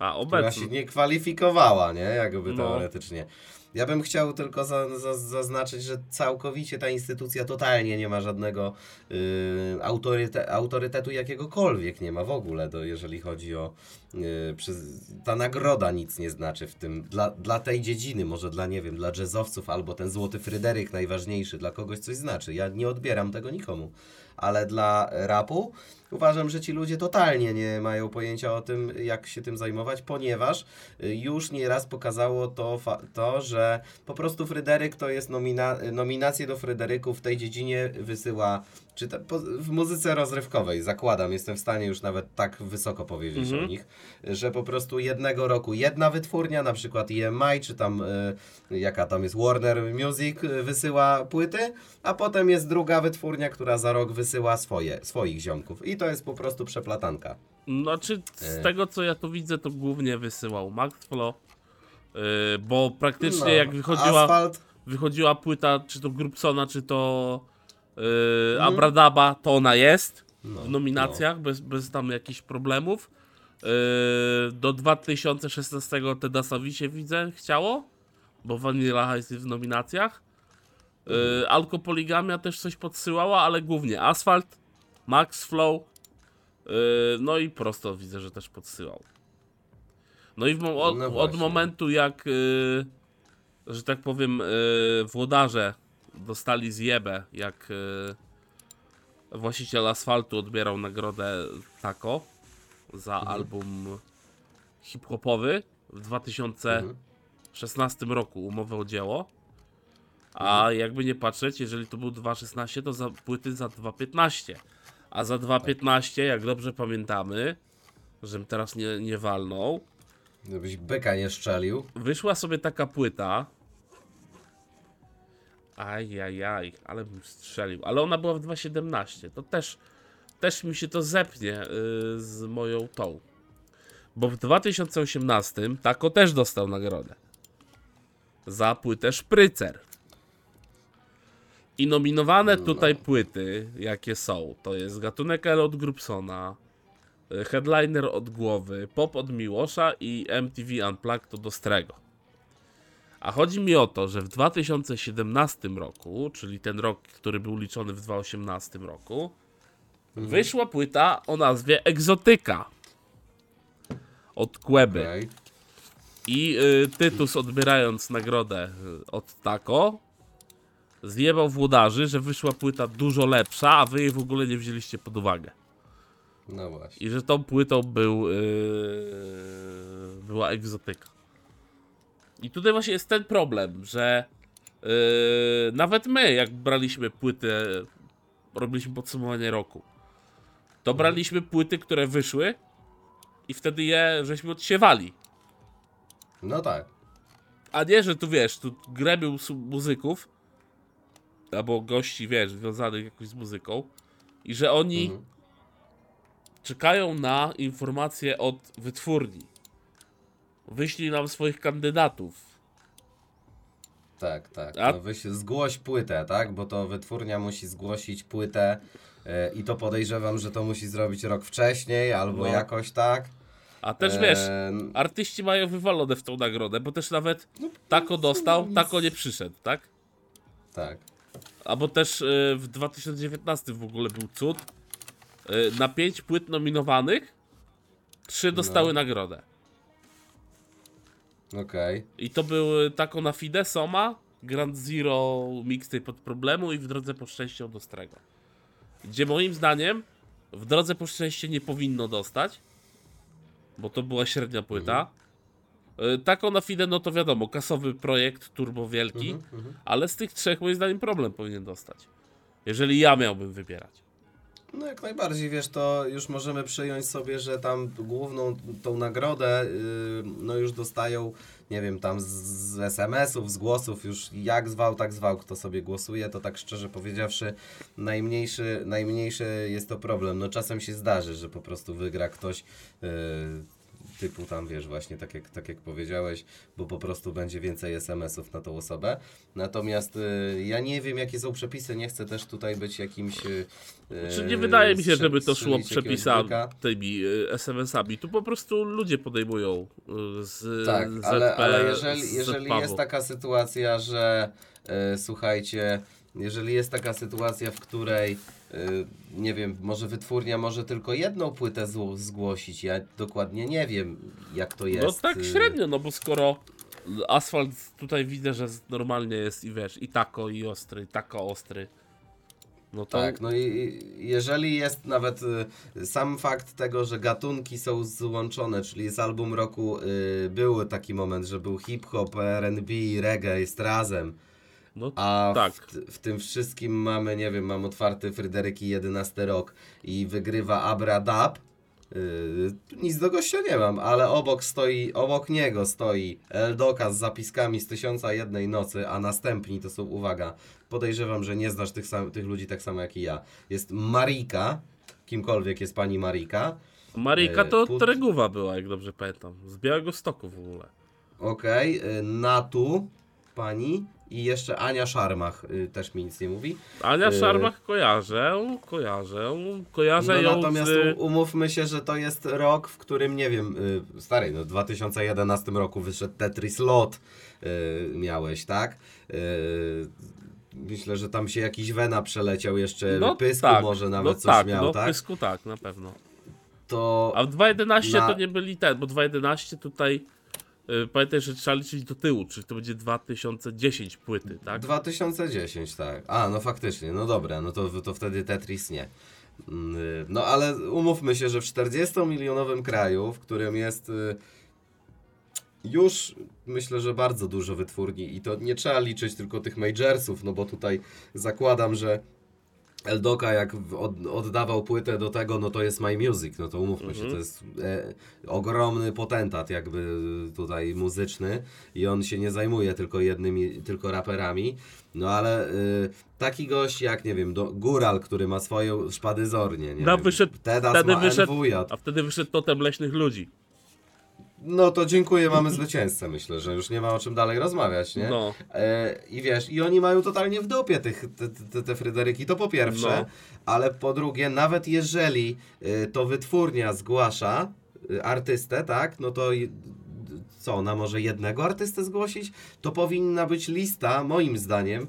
A, która się obecnie. nie kwalifikowała, nie? Jakby No. teoretycznie. Ja bym chciał tylko za, za, zaznaczyć, że całkowicie ta instytucja totalnie nie ma żadnego y, autoryte, autorytetu jakiegokolwiek nie ma w ogóle, do, jeżeli chodzi o y, przez, ta nagroda nic nie znaczy w tym, dla, dla tej dziedziny, może dla, nie wiem, dla jazzowców albo ten Złoty Fryderyk najważniejszy, dla kogoś coś znaczy. Ja nie odbieram tego nikomu, ale dla rapu uważam, że ci ludzie totalnie nie mają pojęcia o tym, jak się tym zajmować, ponieważ y, już nieraz pokazało to, to że po prostu Fryderyk to jest nomina nominacje do Fryderyków w tej dziedzinie wysyła, czy te, po, w muzyce rozrywkowej, zakładam, jestem w stanie już nawet tak wysoko powiedzieć Mhm. o nich, że po prostu jednego roku jedna wytwórnia, na przykład EMI, czy tam y, jaka tam jest Warner Music y, wysyła płyty, a potem jest druga wytwórnia, która za rok wysyła swoje, swoich ziomków. I to jest po prostu przeplatanka. Znaczy, z E. tego co ja tu widzę, to głównie wysyłał Maxflow. Yy, bo praktycznie No, jak wychodziła, Asfalt, wychodziła płyta, czy to Grupsona, czy to yy, Mhm. Abradaba, to ona jest no, w nominacjach, bez, bez tam jakichś problemów. Yy, do 2016 Tedasowi się widzę chciało, bo Vanilla Ice jest w nominacjach. Yy, Alkopoligamia też coś podsyłała, ale głównie Asfalt, Max Flow, yy, no i prosto widzę, że też podsyłał. No i mo- od, No od momentu jak, yy, że tak powiem, yy, włodarze dostali zjebę, jak yy, właściciel asfaltu odbierał nagrodę Taco za Mhm. album hip-hopowy w 2016 Mhm. roku umowę o dzieło. A jakby nie patrzeć, jeżeli to był 2.16, to za płyty za 2.15. A za 2.15, jak dobrze pamiętamy, żebym teraz nie, nie walnął, Żebyś byka nie szczelił. wyszła sobie taka płyta. Ajajaj, ale bym strzelił. Ale ona była w 2.17. To też, też mi się to zepnie yy, z moją tą. Bo w 2018 Tako też dostał nagrodę. Za płytę Szprycer. I nominowane tutaj płyty, jakie są, to jest Gatunek L od Grupsona, y, Headliner od Głowy, Pop od Miłosza i MTV Unplugged od Ostrego. A chodzi mi o to, że w 2017 roku, czyli ten rok, który był liczony w 2018 roku, wyszła płyta o nazwie Egzotyka od Kłeby. Okej. I y, Tytus odbierając nagrodę y, od Tako zjebał włodarzy, że wyszła płyta dużo lepsza, a wy jej w ogóle nie wzięliście pod uwagę. No właśnie. I że tą płytą był, yy, była egzotyka. I tutaj właśnie jest ten problem, że yy, nawet my, jak braliśmy płytę, robiliśmy podsumowanie roku, to braliśmy płyty, które wyszły i wtedy je żeśmy odsiewali. No tak. A nie, że tu wiesz, tu gremium muzyków albo gości, wiesz, związanych jakoś z muzyką i że oni Mhm. czekają na informacje od wytwórni. Wyślij nam swoich kandydatów. Tak, tak. A- No wyś, zgłoś płytę, tak? Bo to wytwórnia musi zgłosić płytę e, i to podejrzewam, że to musi zrobić rok wcześniej albo No. jakoś tak. A też wiesz, artyści mają wywalone w tą nagrodę, bo też nawet Tako dostał, Tako nie przyszedł, tak? tak. Albo też y, w 2019 w ogóle był cud. Y, na 5 płyt nominowanych, 3 dostały nagrodę. Okej. I to były Tako na Fide, Soma, Grand Zero, Mixtape pod problemu i w drodze po szczęście od Ostrego. Gdzie moim zdaniem w drodze po szczęście nie powinno dostać, bo to była średnia płyta. Y, Tako na Fide, no to wiadomo, kasowy projekt, turbo wielki, Mhm, mhm. ale z tych trzech moim zdaniem problem powinien dostać. Jeżeli ja miałbym wybierać. No jak najbardziej, wiesz, to już możemy przyjąć sobie, że tam główną tą nagrodę, yy, no już dostają, nie wiem, tam z, z SMS-ów, z głosów, już jak zwał, tak zwał, kto sobie głosuje, to tak szczerze powiedziawszy, najmniejszy, najmniejszy jest to problem. No czasem się zdarzy, że po prostu wygra ktoś yy, typu tam, wiesz, właśnie tak jak, tak jak powiedziałeś, bo po prostu będzie więcej SMS-ów na tą osobę. Natomiast y, ja nie wiem, jakie są przepisy, nie chcę też tutaj być jakimś... Y, Czy nie wydaje mi się, strze- żeby to szło przepisami, tymi y, SMS-ami. Tu po prostu ludzie podejmują y, z Tak, ZP, ale, ale jeżeli, jeżeli jest taka sytuacja, że e, słuchajcie, jeżeli jest taka sytuacja, w której nie wiem, może wytwórnia może tylko jedną płytę zgłosić, ja dokładnie nie wiem, jak to jest. No tak y, średnio, no bo skoro asfalt tutaj widzę, że z- normalnie jest i wiesz, i tako, i ostry, i tako ostry. No to Tak, no i i jeżeli jest nawet y, sam fakt tego, że gatunki są złączone, czyli jest album roku, y, był taki moment, że był hip-hop, R&B, reggae jest razem, no A tak. w, w tym wszystkim mamy, nie wiem, mam otwarty Fryderyki 11 rok i wygrywa Abra Dab. Yy, nic do gościa nie mam, ale obok stoi, obok niego stoi Eldoka z zapiskami z tysiąca jednej nocy, a następni to są, uwaga, podejrzewam, że nie znasz tych, sam, tych ludzi tak samo jak i ja. Jest Marika, kimkolwiek jest pani Marika. Marika e, to put- Tereguwa była, jak dobrze pamiętam. Z Białego Stoku w ogóle. Okej, y, Natu, pani i jeszcze Ania Szarmach, y, też mi nic nie mówi. Ania E, Szarmach kojarzę, kojarzę, kojarzę No ją natomiast z... umówmy się, że to jest rok, w którym, nie wiem, y, stary, no w 2011 roku wyszedł Tetris Lot, y, miałeś, tak? Y, myślę, że tam się jakiś Wena przeleciał jeszcze, No Pysku tak, może nawet no coś tak, miał, no, tak? Pysku tak, na pewno. To A w 2.11 Na- to nie byli ten, bo 2.11 tutaj y, pamiętaj, że trzeba liczyć do tyłu, czyli to będzie 2010 płyty, tak? 2010, tak. A, no faktycznie, no dobra, no to, to wtedy Tetris nie. Mm, y, No ale umówmy się, że w 40-milionowym kraju, w którym jest y, już myślę, że bardzo dużo wytwórni i to nie trzeba liczyć tylko tych majorsów, no bo tutaj zakładam, że Eldoka jak od, oddawał płytę do tego, no to jest My Music, no to umówmy się, to jest e, ogromny potentat jakby tutaj muzyczny i on się nie zajmuje tylko jednymi, tylko raperami, no ale y, taki gość jak, nie wiem, do, Góral, który ma swoją szpadyzornię, nie No, wiem, wyszedł- wtedy wyszedł- NWJ, A wtedy wyszedł totem leśnych ludzi. No to dziękuję, mamy zwycięzcę, myślę, że już nie ma o czym dalej rozmawiać, nie? No. E, I wiesz, i oni mają totalnie w dupie tych, te, te, te Fryderyki, to po pierwsze, No. ale po drugie, nawet jeżeli y, to wytwórnia zgłasza y, artystę, tak, no to i- co, ona może jednego artystę zgłosić? To powinna być lista, moim zdaniem,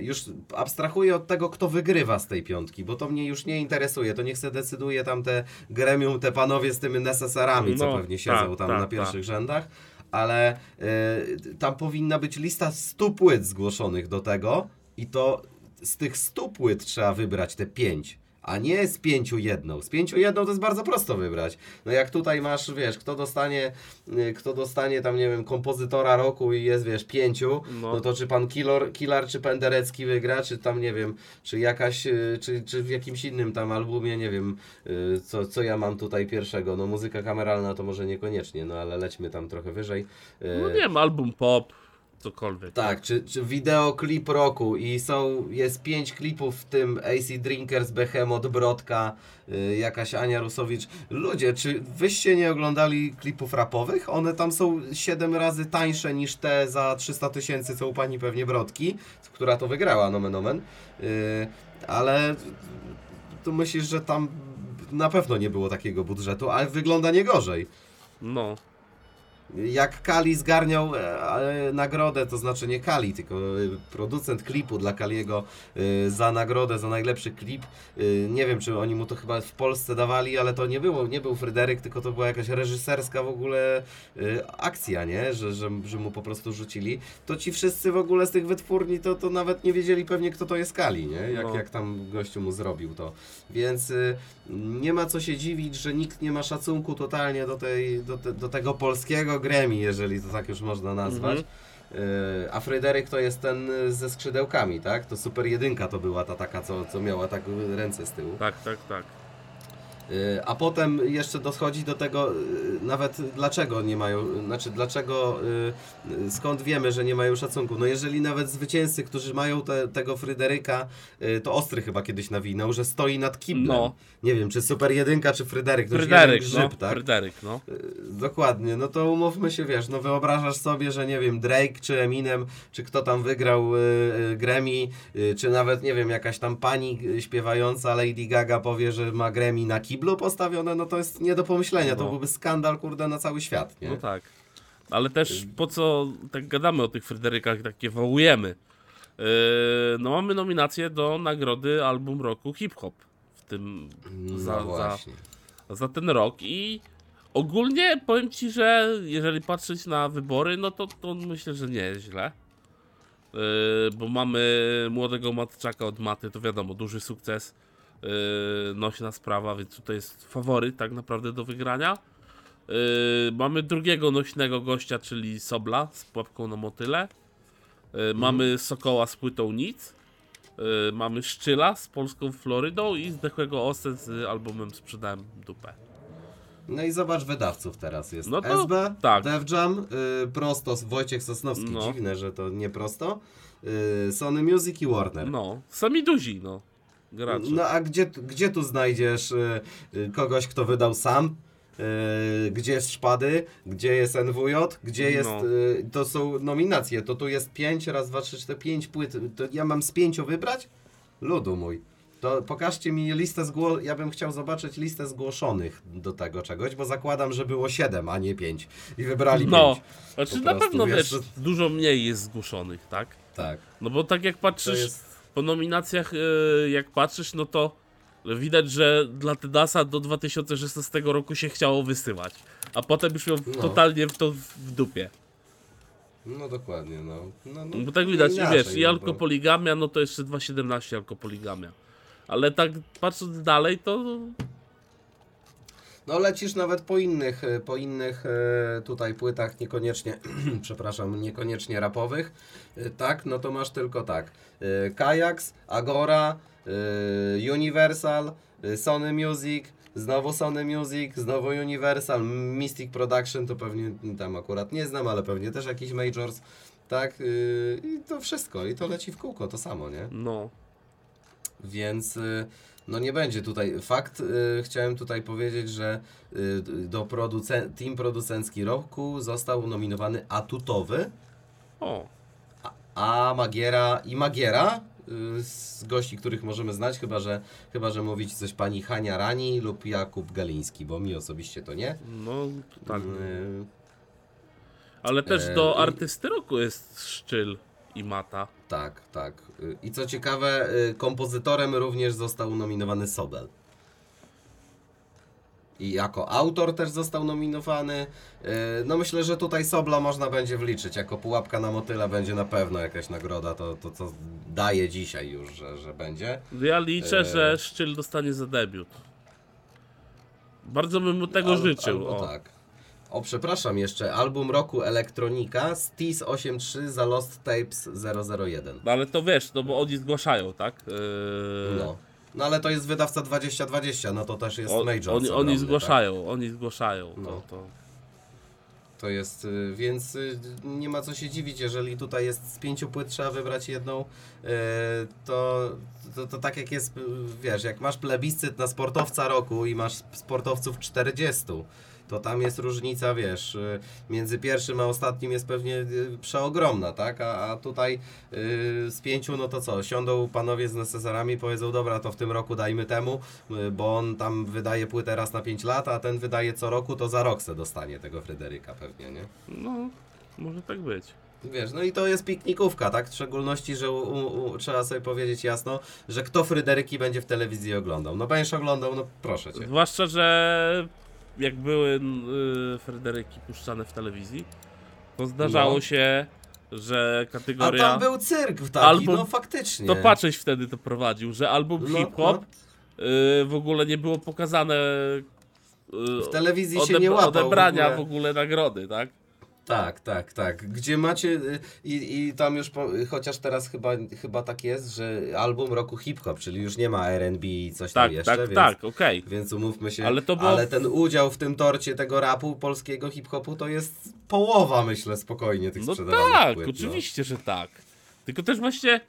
już abstrahuję od tego, kto wygrywa z tej piątki, bo to mnie już nie interesuje, to niech se decyduje tam te gremium, te panowie z tymi neseserami, co No, pewnie siedzą tak, tam tak, na tak. pierwszych rzędach, ale y, tam powinna być lista 100 płyt zgłoszonych do tego i to z tych 100 płyt trzeba wybrać te 5, a nie z pięciu jedną. Z pięciu jedną to jest bardzo prosto wybrać. No jak tutaj masz, wiesz, kto dostanie, y, kto dostanie tam, nie wiem, kompozytora roku i jest, wiesz, pięciu, No. no, to czy pan Killer, Killer czy Penderecki wygra, czy tam, nie wiem, czy jakaś, y, czy, czy w jakimś innym tam albumie, nie wiem, y, co, co ja mam tutaj pierwszego. No muzyka kameralna to może niekoniecznie, no ale lećmy tam trochę wyżej. No nie wiem, album pop, cokolwiek. tak, czy, czy wideoklip roku i są, jest pięć klipów, w tym AC Drinkers, Behemoth, Brodka, y, jakaś Ania Rusowicz. Ludzie, czy wyście nie oglądali klipów rapowych? One tam są 7 razy tańsze niż te za 300 tysięcy, co u pani pewnie Brodki, która to wygrała, nomen omen. Y, ale tu myślisz, że tam na pewno nie było takiego budżetu, ale wygląda nie gorzej. No. Jak Kali zgarniał e, e, nagrodę, to znaczy nie Kali, tylko e, producent klipu dla Kaliego e, za nagrodę, za najlepszy klip. E, nie wiem, czy oni mu to chyba w Polsce dawali, ale to nie było, nie był Fryderyk, tylko to była jakaś reżyserska w ogóle e, akcja, nie? Że, że, że mu po prostu rzucili. To ci wszyscy w ogóle z tych wytwórni to, to nawet nie wiedzieli pewnie, kto to jest Kali, nie? Jak, No. jak tam gościu mu zrobił to. Więc y, nie ma co się dziwić, że nikt nie ma szacunku totalnie do, tej, do, te, do tego polskiego Grammy, jeżeli to tak już można nazwać. Y, a Fryderyk to jest ten y, ze skrzydełkami, tak? To super jedynka to była ta taka, co, co miała tak ręce z tyłu. Tak, tak, tak. Y, A potem jeszcze dochodzi do tego, y, nawet dlaczego nie mają, znaczy dlaczego, y, skąd wiemy, że nie mają szacunku. No jeżeli nawet zwycięzcy, którzy mają te, tego Fryderyka, to Ostry chyba kiedyś nawinął, że stoi nad kiblem. No. Nie wiem, czy Super Jedynka, czy Fryderyk. Fryderyk, jeden grzyb, no. tak? Fryderyk, no. Dokładnie, no to umówmy się, wiesz, no wyobrażasz sobie, że nie wiem, Drake czy Eminem, czy kto tam wygrał Grammy, czy nawet, nie wiem, jakaś tam pani śpiewająca Lady Gaga powie, że ma Grammy na kiblu postawione, no to jest nie do pomyślenia, to No. byłby skandal, kurde, na cały świat, nie? No tak. Ale też po co tak gadamy o tych Fryderykach, takie wołujemy? Yy, no mamy nominację do nagrody album roku hip-hop w tym No za, za, za ten rok i ogólnie powiem ci, że jeżeli patrzeć na wybory, no to, to myślę, że nie jest źle. Yy, bo mamy młodego Matczaka od Maty, to wiadomo, duży sukces, yy, nośna sprawa, więc tutaj jest faworyt tak naprawdę do wygrania. Yy, mamy drugiego nośnego gościa, czyli Sobla z pułapką na motyle. Yy, Mamy Sokoła z płytą Nic. Yy, mamy Szczyla z polską Florydą i zdechłego Osę z albumem Sprzedałem dupę. No i zobacz wydawców teraz jest. No to SB, tak. Def Jam, y, prosto Wojciech Sosnowski, No. dziwne, że to nie prosto, y, Sony Music i Warner. No, sami duzi, no. Gracze. No a gdzie, gdzie tu znajdziesz y, y, kogoś, kto wydał sam? Y, gdzie jest Szpady? Gdzie jest NWJ? Gdzie jest... No. Y, to są nominacje. To tu jest 5, raz, dwa, trzy, cztery, pięć płyt. To ja mam z pięciu wybrać? Ludu mój. To pokażcie mi listę zgło... Ja bym chciał zobaczyć listę zgłoszonych do tego czegoś, bo zakładam, że było 7, a nie 5. I wybrali No, 5. znaczy po na pewno wiesz, dużo mniej jest zgłoszonych, tak? Tak. No bo tak jak patrzysz jest... po nominacjach, e, jak patrzysz, no to widać, że dla Tedasa do 2016 roku się chciało wysyłać. A potem już miał No. totalnie w to w dupie. No dokładnie, no. no, no Bo tak widać, i wiesz, i no alkopoligamia, no to jeszcze 2.17 alkopoligamia. Ale tak patrząc dalej, to No lecisz nawet po innych, e, po innych e, tutaj płytach, niekoniecznie, [CLEARS THROAT] przepraszam, niekoniecznie rapowych, e, tak, no to masz tylko tak, Kajaks, Agora, Universal, Sony Music, znowu Sony Music, znowu Universal, Mystic Production, to pewnie tam akurat nie znam, ale pewnie też jakiś Majors, tak, i to wszystko, i to leci w kółko, to samo, nie? no. Więc no nie będzie tutaj. Fakt, y, chciałem tutaj powiedzieć, że y, do producen- team producencki roku został nominowany Atutowy, O, a, a Magiera i Magiera y, z gości, których możemy znać, chyba że, chyba że mówić coś pani Hania Rani lub Jakub Galiński, bo mi osobiście to nie. no tak. Ale też do artysty roku jest Szczyl i Mata. tak, tak. Y, I co ciekawe, y, kompozytorem również został nominowany Sobel. i jako autor też został nominowany. Yy, No myślę, że tutaj Sobla można będzie wliczyć. Jako pułapka na motyla będzie na pewno jakaś nagroda, to, to co daje dzisiaj już, że, że będzie. Ja liczę, E. że Szczyl dostanie za debiut. Bardzo bym mu tego Al- życzył. Albo o. tak. O, przepraszam, jeszcze album roku Elektronika Stis 83 za Lost Tapes 001. No ale to wiesz, no bo oni zgłaszają, tak? Yy, No. No ale to jest wydawca 2020, no to też jest o- major. oni, ogromny, oni tak? zgłaszają, oni zgłaszają. No. To, to. To jest, y, więc y, nie ma co się dziwić, jeżeli tutaj jest z pięciu płyt trzeba wybrać jedną, y, to, to, to tak jak jest, wiesz, jak masz plebiscyt na sportowca roku i masz sportowców 40, to tam jest różnica, wiesz, y, między pierwszym a ostatnim jest pewnie y, przeogromna, tak? A, a tutaj y, z pięciu, no to co, siądą panowie z necesarami, powiedzą, dobra, to w tym roku dajmy temu, y, bo on tam wydaje płytę raz na 5 lat, a ten wydaje co roku, to za rok se dostanie tego Fryderyka pewnie, nie? No, może tak być. Wiesz, no i to jest piknikówka, tak? W szczególności, że u, u, trzeba sobie powiedzieć jasno, że kto Fryderyki będzie w telewizji oglądał. No będziesz oglądał, no proszę cię. Zwłaszcza, że jak były y, Fryderyki puszczane w telewizji, to zdarzało No. się, że A kategoria. tam był cyrk taki, Album- no faktycznie. To Patrzyś wtedy to prowadził, że album No, hip-hop y, w ogóle nie było pokazane. y, W telewizji się nie łapał Odebrania w w ogóle. ogóle nagrody, tak? Tak, tak, tak. Gdzie macie y, i, i tam już, po, chociaż teraz chyba, chyba tak jest, że album roku hip-hop, czyli już nie ma R&B i coś Tak, tam jeszcze, tak, więc, tak, okej. więc umówmy się. Ale to było- ale ten udział w tym torcie tego rapu polskiego hip-hopu to jest połowa, myślę, spokojnie tych No sprzedawanych tak, płyt, no. oczywiście, że tak. Tylko też właśnie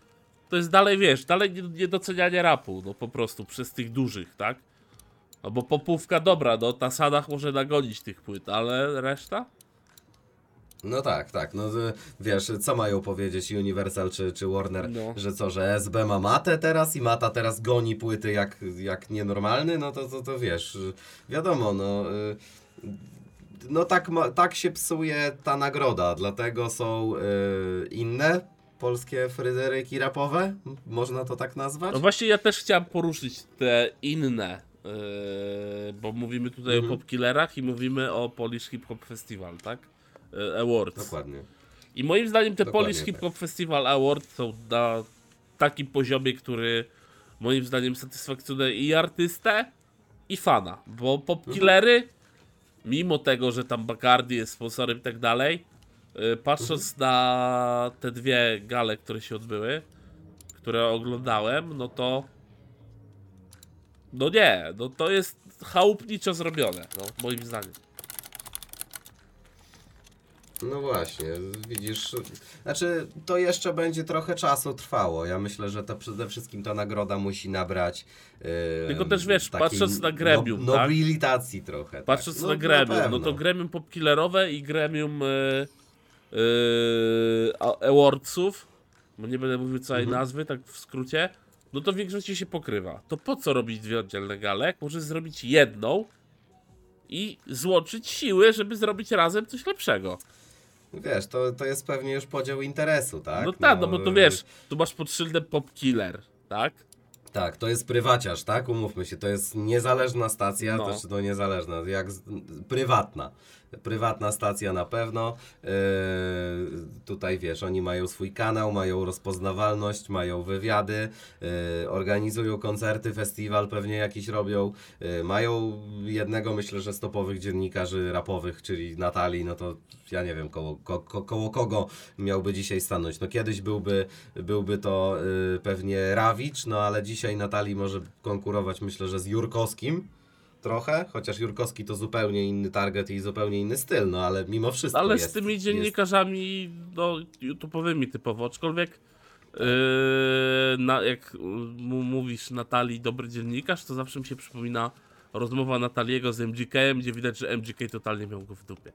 to jest dalej, wiesz, dalej nie- niedocenianie rapu, no po prostu przez tych dużych, tak? No bo popówka dobra, no na sadach może nagonić tych płyt, ale reszta? No tak, tak. No y, wiesz, co mają powiedzieć Universal czy, czy Warner, No. że co, że SB ma matę teraz i mata teraz goni płyty jak, jak nienormalny, no to, to, to wiesz, wiadomo, no. y, No tak, ma, tak się psuje ta nagroda, dlatego są y, inne polskie fryderyki rapowe, można to tak nazwać? No właśnie ja też chciałem poruszyć te inne, bo mówimy tutaj Mhm. o popkillerach i mówimy o Polish Hip Hop Festival, tak? Yy, Awards. Dokładnie. I moim zdaniem te Dokładnie Polish tak. Hip Hop Festival Awards są na takim poziomie, który moim zdaniem satysfakcjonuje i artystę, i fana. Bo popkillery, mimo tego, że tam Bacardi jest sponsorem i tak dalej, yy, patrząc Mhm. na te dwie gale, które się odbyły, które oglądałem, no to no nie, no to jest chałupniczo zrobione, no, moim zdaniem. No właśnie, widzisz, znaczy to jeszcze będzie trochę czasu trwało. Ja myślę, że to przede wszystkim ta nagroda musi nabrać. e, Tylko też, wiesz, patrząc na gremium, no, tak? nobilitacji trochę. Patrząc tak. No, na gremium, no pewno. to gremium popkillerowe i gremium yy, yy, awardsów, bo nie będę mówił całej Mhm. nazwy, tak w skrócie, no to w większości się pokrywa. To po co robić dwie oddzielne gale? jak Możesz zrobić jedną i złączyć siły, żeby zrobić razem coś lepszego. Wiesz, to, to jest pewnie już podział interesu, tak? no tak, no, bo tu wiesz, tu masz pod szyldem popkiller, tak? Tak, to jest prywaciarz, tak? Umówmy się, to jest niezależna stacja, No. też no niezależna, jak z, prywatna. Prywatna stacja na pewno. Yy, tutaj wiesz, oni mają swój kanał, mają rozpoznawalność, mają wywiady, yy, organizują koncerty, festiwal pewnie jakiś robią. Yy, mają jednego, myślę, że stopowych dziennikarzy rapowych, czyli Natalii, no to ja nie wiem koło, ko, ko, koło kogo miałby dzisiaj stanąć. No kiedyś byłby, byłby to pewnie Rawicz, no ale dzisiaj Natalii może konkurować myślę, że z Jurkowskim trochę, chociaż Jurkowski to zupełnie inny target i zupełnie inny styl, no ale mimo wszystko Ale jest, z tymi jest- dziennikarzami, no, YouTube'owymi typowo, aczkolwiek yy, na, jak mu mówisz Natalii dobry dziennikarz, to zawsze mi się przypomina rozmowa Nataliego z MGK-em, gdzie widać, że MGK totalnie miał go w dupie.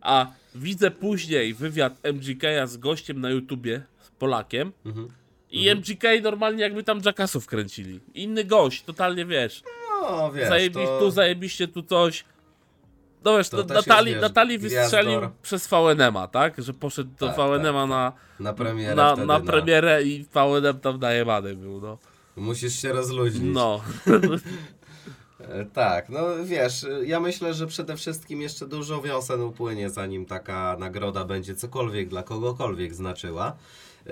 A widzę później wywiad MGK-a z gościem na YouTubie, z Polakiem, Mhm. i MGK normalnie jakby tam Jackasów kręcili. Inny gość, totalnie wiesz. No wiesz, Zajebi to... Tu zajebiście, tu coś. No wiesz, To to też jest, wiesz, Natalii wystrzelił gwiazdor. przez VNM-a, tak? Że poszedł do Tak, VNM-a tak, na, na premierę na, wtedy, na no. premierę i VNM tam najebany był, no. Musisz się rozluźnić. No. [LAUGHS] E, Tak, no wiesz, ja myślę, że przede wszystkim jeszcze dużo wiosen upłynie, zanim taka nagroda będzie cokolwiek dla kogokolwiek znaczyła. E,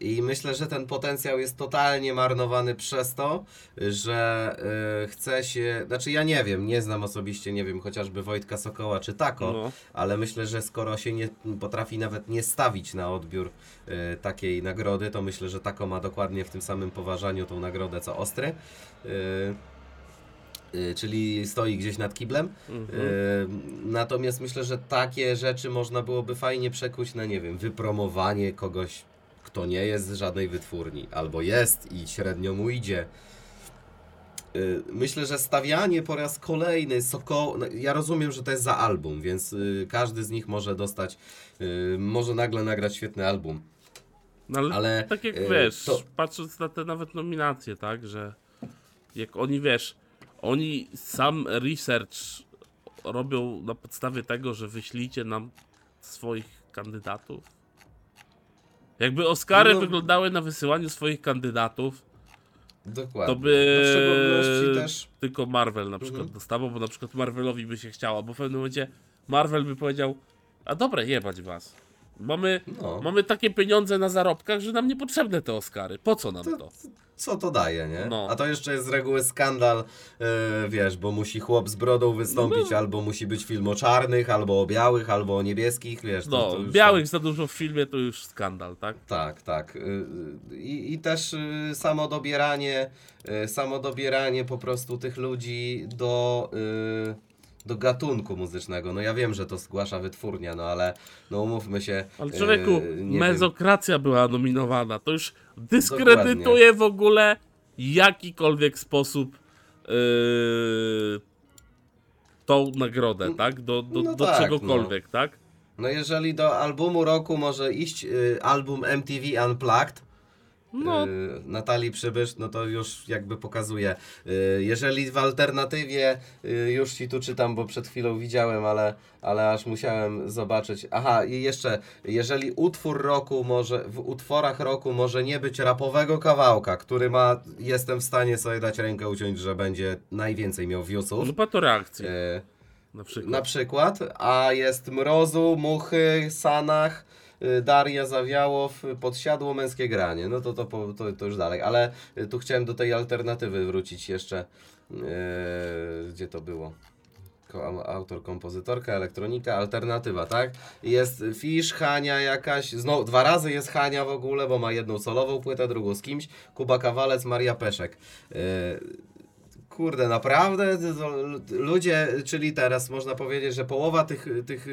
I myślę, że ten potencjał jest totalnie marnowany przez to, że e, chce się. Znaczy, ja nie wiem, nie znam osobiście, nie wiem, chociażby Wojtka Sokoła czy Tako, No. ale myślę, że skoro się nie potrafi nawet nie stawić na odbiór e, takiej nagrody, to myślę, że Tako ma dokładnie w tym samym poważaniu tą nagrodę co Ostry. E, czyli stoi gdzieś nad kiblem. Mhm. Natomiast myślę, że takie rzeczy można byłoby fajnie przekuć na, nie wiem, wypromowanie kogoś, kto nie jest z żadnej wytwórni, albo jest i średnio mu idzie. Y, Myślę, że stawianie po raz kolejny Soko... no, Ja rozumiem, że to jest za album, więc y, każdy z nich może dostać, y, może nagle nagrać świetny album. No ale, Ale, tak jak wiesz, to- patrząc na te nawet nominacje, tak, że jak oni wiesz, oni sam research robią na podstawie tego, że wyślijcie nam swoich kandydatów. Jakby Oscary No. wyglądały na wysyłaniu swoich kandydatów, Dokładnie. to by też... tylko Marvel na przykład Mhm. dostawał, bo na przykład Marvelowi by się chciało, bo w pewnym momencie Marvel by powiedział, a dobra, jebać was. Mamy, No. mamy takie pieniądze na zarobkach, że nam niepotrzebne te Oscary. Po co nam To- to? co to daje, nie? No. A to jeszcze jest z reguły skandal, e, wiesz, bo musi chłop z brodą wystąpić, No. albo musi być film o czarnych, albo o białych, albo o niebieskich, wiesz. to- No, to już białych za dużo w filmie to już skandal, tak? Tak, tak. Y, y, I, i też y, samo dobieranie, samo dobieranie po prostu tych ludzi do, y, do gatunku muzycznego. No ja wiem, że to zgłasza wytwórnia, no ale no umówmy się. Ale człowieku, y, nie wiem. mezokracja była nominowana. To już dyskredytuje w ogóle jakikolwiek sposób yy, tą nagrodę, tak? Do, do, no do tak, czegokolwiek, tak? No jeżeli do albumu roku może iść y, album MTV Unplugged, No, y, Natalii Przybysz, no to już jakby pokazuje. Y, jeżeli w alternatywie, y, już ci tu czytam, bo przed chwilą widziałem, ale, ale aż musiałem zobaczyć. Aha, i jeszcze, jeżeli utwór roku może, w utworach roku może nie być rapowego kawałka, który ma, jestem w stanie sobie dać rękę uciąć, że będzie najwięcej miał viewsów. lupa to reakcji, Y, na przykład. na przykład, a jest Mrozu, Muchy, Sanach, Daria Zawiałow, y, Podsiadło Męskie Granie. No to, to, to, to już dalej. Ale y, tu chciałem do tej alternatywy wrócić jeszcze. Gdzie to było? Autor, kompozytorka, elektronika, alternatywa, tak? Jest Fisz, Hania jakaś, znowu dwa razy jest Hania w ogóle, bo ma jedną solową płytę, drugą z kimś, Kuba Kawalec, Maria Peszek. Yy, Kurde, naprawdę ludzie, czyli teraz można powiedzieć, że połowa tych, tych,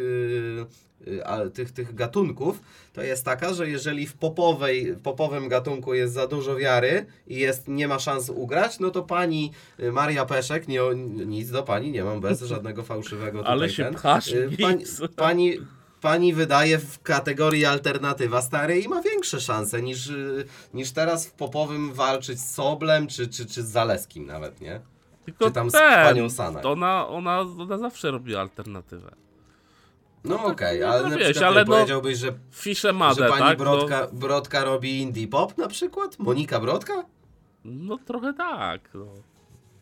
tych, tych gatunków to jest taka, że jeżeli w popowej, popowym gatunku jest za dużo wiary i jest, nie ma szans ugrać, no to pani y, Maria Peszek, nie, nic do pani nie mam, bez żadnego fałszywego tutaj Ale się ten, pchasz, y, pani, pani, pani wydaje w kategorii alternatywa stary i ma większe szanse niż, y, niż teraz w popowym walczyć z Soblem czy, czy, czy z Zaleskim nawet, nie? Tylko czy tam z ten, panią Sanach. to ona, ona, ona zawsze robi alternatywę. No tak okej, nie ale na trafiłeś, przykład ale no- powiedziałbyś, że, Fisze Madę, że pani tak? Brodka, Brodka robi indie pop na przykład? Monika Brodka? No, no trochę tak, no.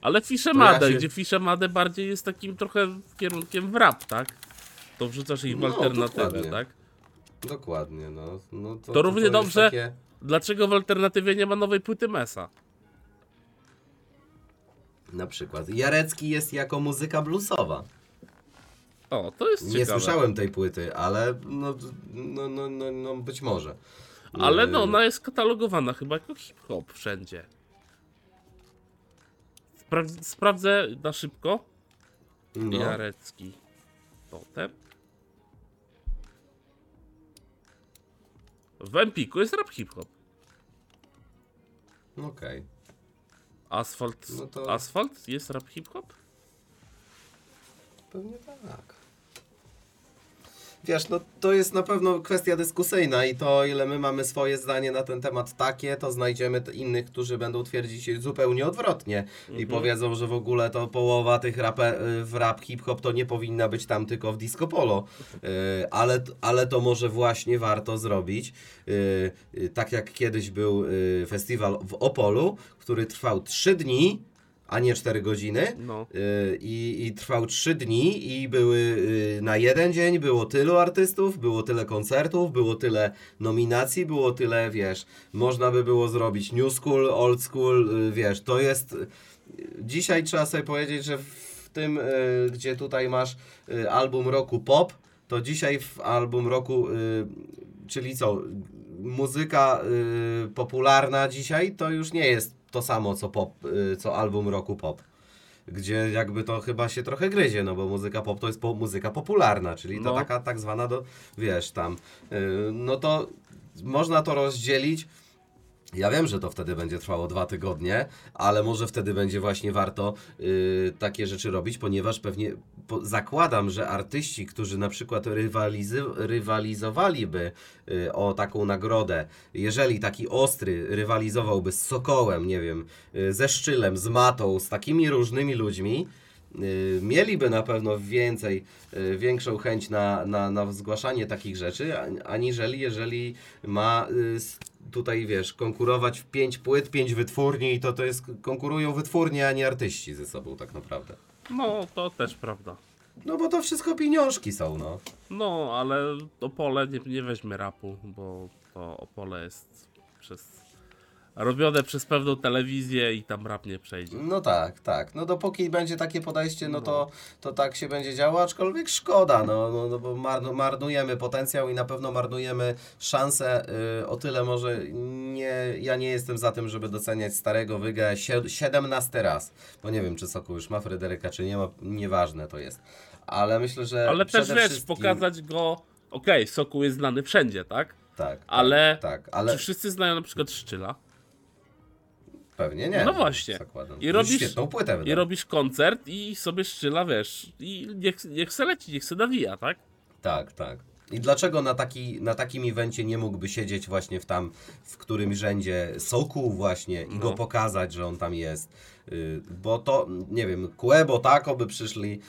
Ale Fisze To ja Madę, się- gdzie Fisze Madę bardziej jest takim trochę kierunkiem w rap, tak? To wrzucasz ich w No, alternatywę, dokładnie. tak? Dokładnie, no. no to, To równie jest dobrze- Takie... Dlaczego w alternatywie nie ma nowej płyty Mesa? Na przykład. Jarecki jest jako muzyka bluesowa. O, to jest Nie ciekawe. słyszałem tej płyty, ale no, no, no, no, no być może. Ale no, Yy, ona jest katalogowana chyba jako hip-hop wszędzie. Spra sprawdzę na szybko. no. Jarecki. Potem. W Empiku jest rap hip-hop. Okej. Asfalt. No to- Asfalt jest rap hip-hop? Pewnie tak. Wiesz, no to jest na pewno kwestia dyskusyjna i to, ile my mamy swoje zdanie na ten temat takie, to znajdziemy innych, którzy będą twierdzić zupełnie odwrotnie i powiedzą, że w ogóle to połowa tych rape, y, w rap hip-hop to nie powinna być tam tylko w disco polo, Y, ale, ale to może właśnie warto zrobić. Y, Tak jak kiedyś był festiwal w Opolu, który trwał 3 dni, a nie 4 godziny. No. Y, I, I trwał 3 dni i były y, na jeden dzień było tylu artystów, było tyle koncertów, było tyle nominacji, było tyle, wiesz, można by było zrobić new school, old school, y, wiesz, to jest dzisiaj trzeba sobie powiedzieć, że w tym, gdzie tutaj masz album roku pop, to dzisiaj w album roku, czyli co, muzyka popularna dzisiaj to już nie jest to samo co pop, y, co album roku pop. Gdzie jakby to chyba się trochę gryzie, no bo muzyka pop to jest po, muzyka popularna, czyli to No. taka tak zwana do, wiesz, tam, y, no to można to rozdzielić. Ja wiem, że to wtedy będzie trwało dwa tygodnie, ale może wtedy będzie właśnie warto y, takie rzeczy robić, ponieważ pewnie zakładam, że artyści, którzy na przykład rywalizy, rywalizowaliby y, o taką nagrodę, jeżeli taki ostry rywalizowałby z Sokołem, nie wiem, y, ze Szczylem, z Matą, z takimi różnymi ludźmi, y, mieliby na pewno więcej, większą chęć na, na, na zgłaszanie takich rzeczy, aniżeli jeżeli ma tutaj, wiesz, konkurować w pięć płyt, pięć wytwórni i to to jest, konkurują wytwórnie, a nie artyści ze sobą tak naprawdę. No, to też prawda. No bo to wszystko pieniążki są, no. No, ale Opole nie, nie weźmie rapu, bo to Opole jest przez... robione przez pewną telewizję i tam rap nie przejdzie. No tak, tak. No dopóki będzie takie podejście, no to, to tak się będzie działo, aczkolwiek szkoda, no, no, no bo marnu, marnujemy potencjał i na pewno marnujemy szansę. Y, o tyle może nie, ja nie jestem za tym, żeby doceniać starego Wygę sie- 17 raz, bo nie wiem, czy Sokół już ma Fryderyka, czy nie ma, nieważne to jest. Ale myślę, że Ale też wiesz, wszystkim- pokazać go... Okej, Sokół jest znany wszędzie, tak? Tak, tak, ale- Tak, ale Czy wszyscy znają na przykład Szczyla? Pewnie nie. No właśnie. Zakładam. I robisz- Świetną płytę I robisz koncert i sobie Szczyla, wiesz, i niech, niech se leci, niech se nawija, tak? Tak, tak. I dlaczego na, taki, na takim evencie nie mógłby siedzieć właśnie w tam, w którymś rzędzie Sokół właśnie i go No. pokazać, że on tam jest? Y, Bo to, nie wiem, Kuebo, Tako by przyszli,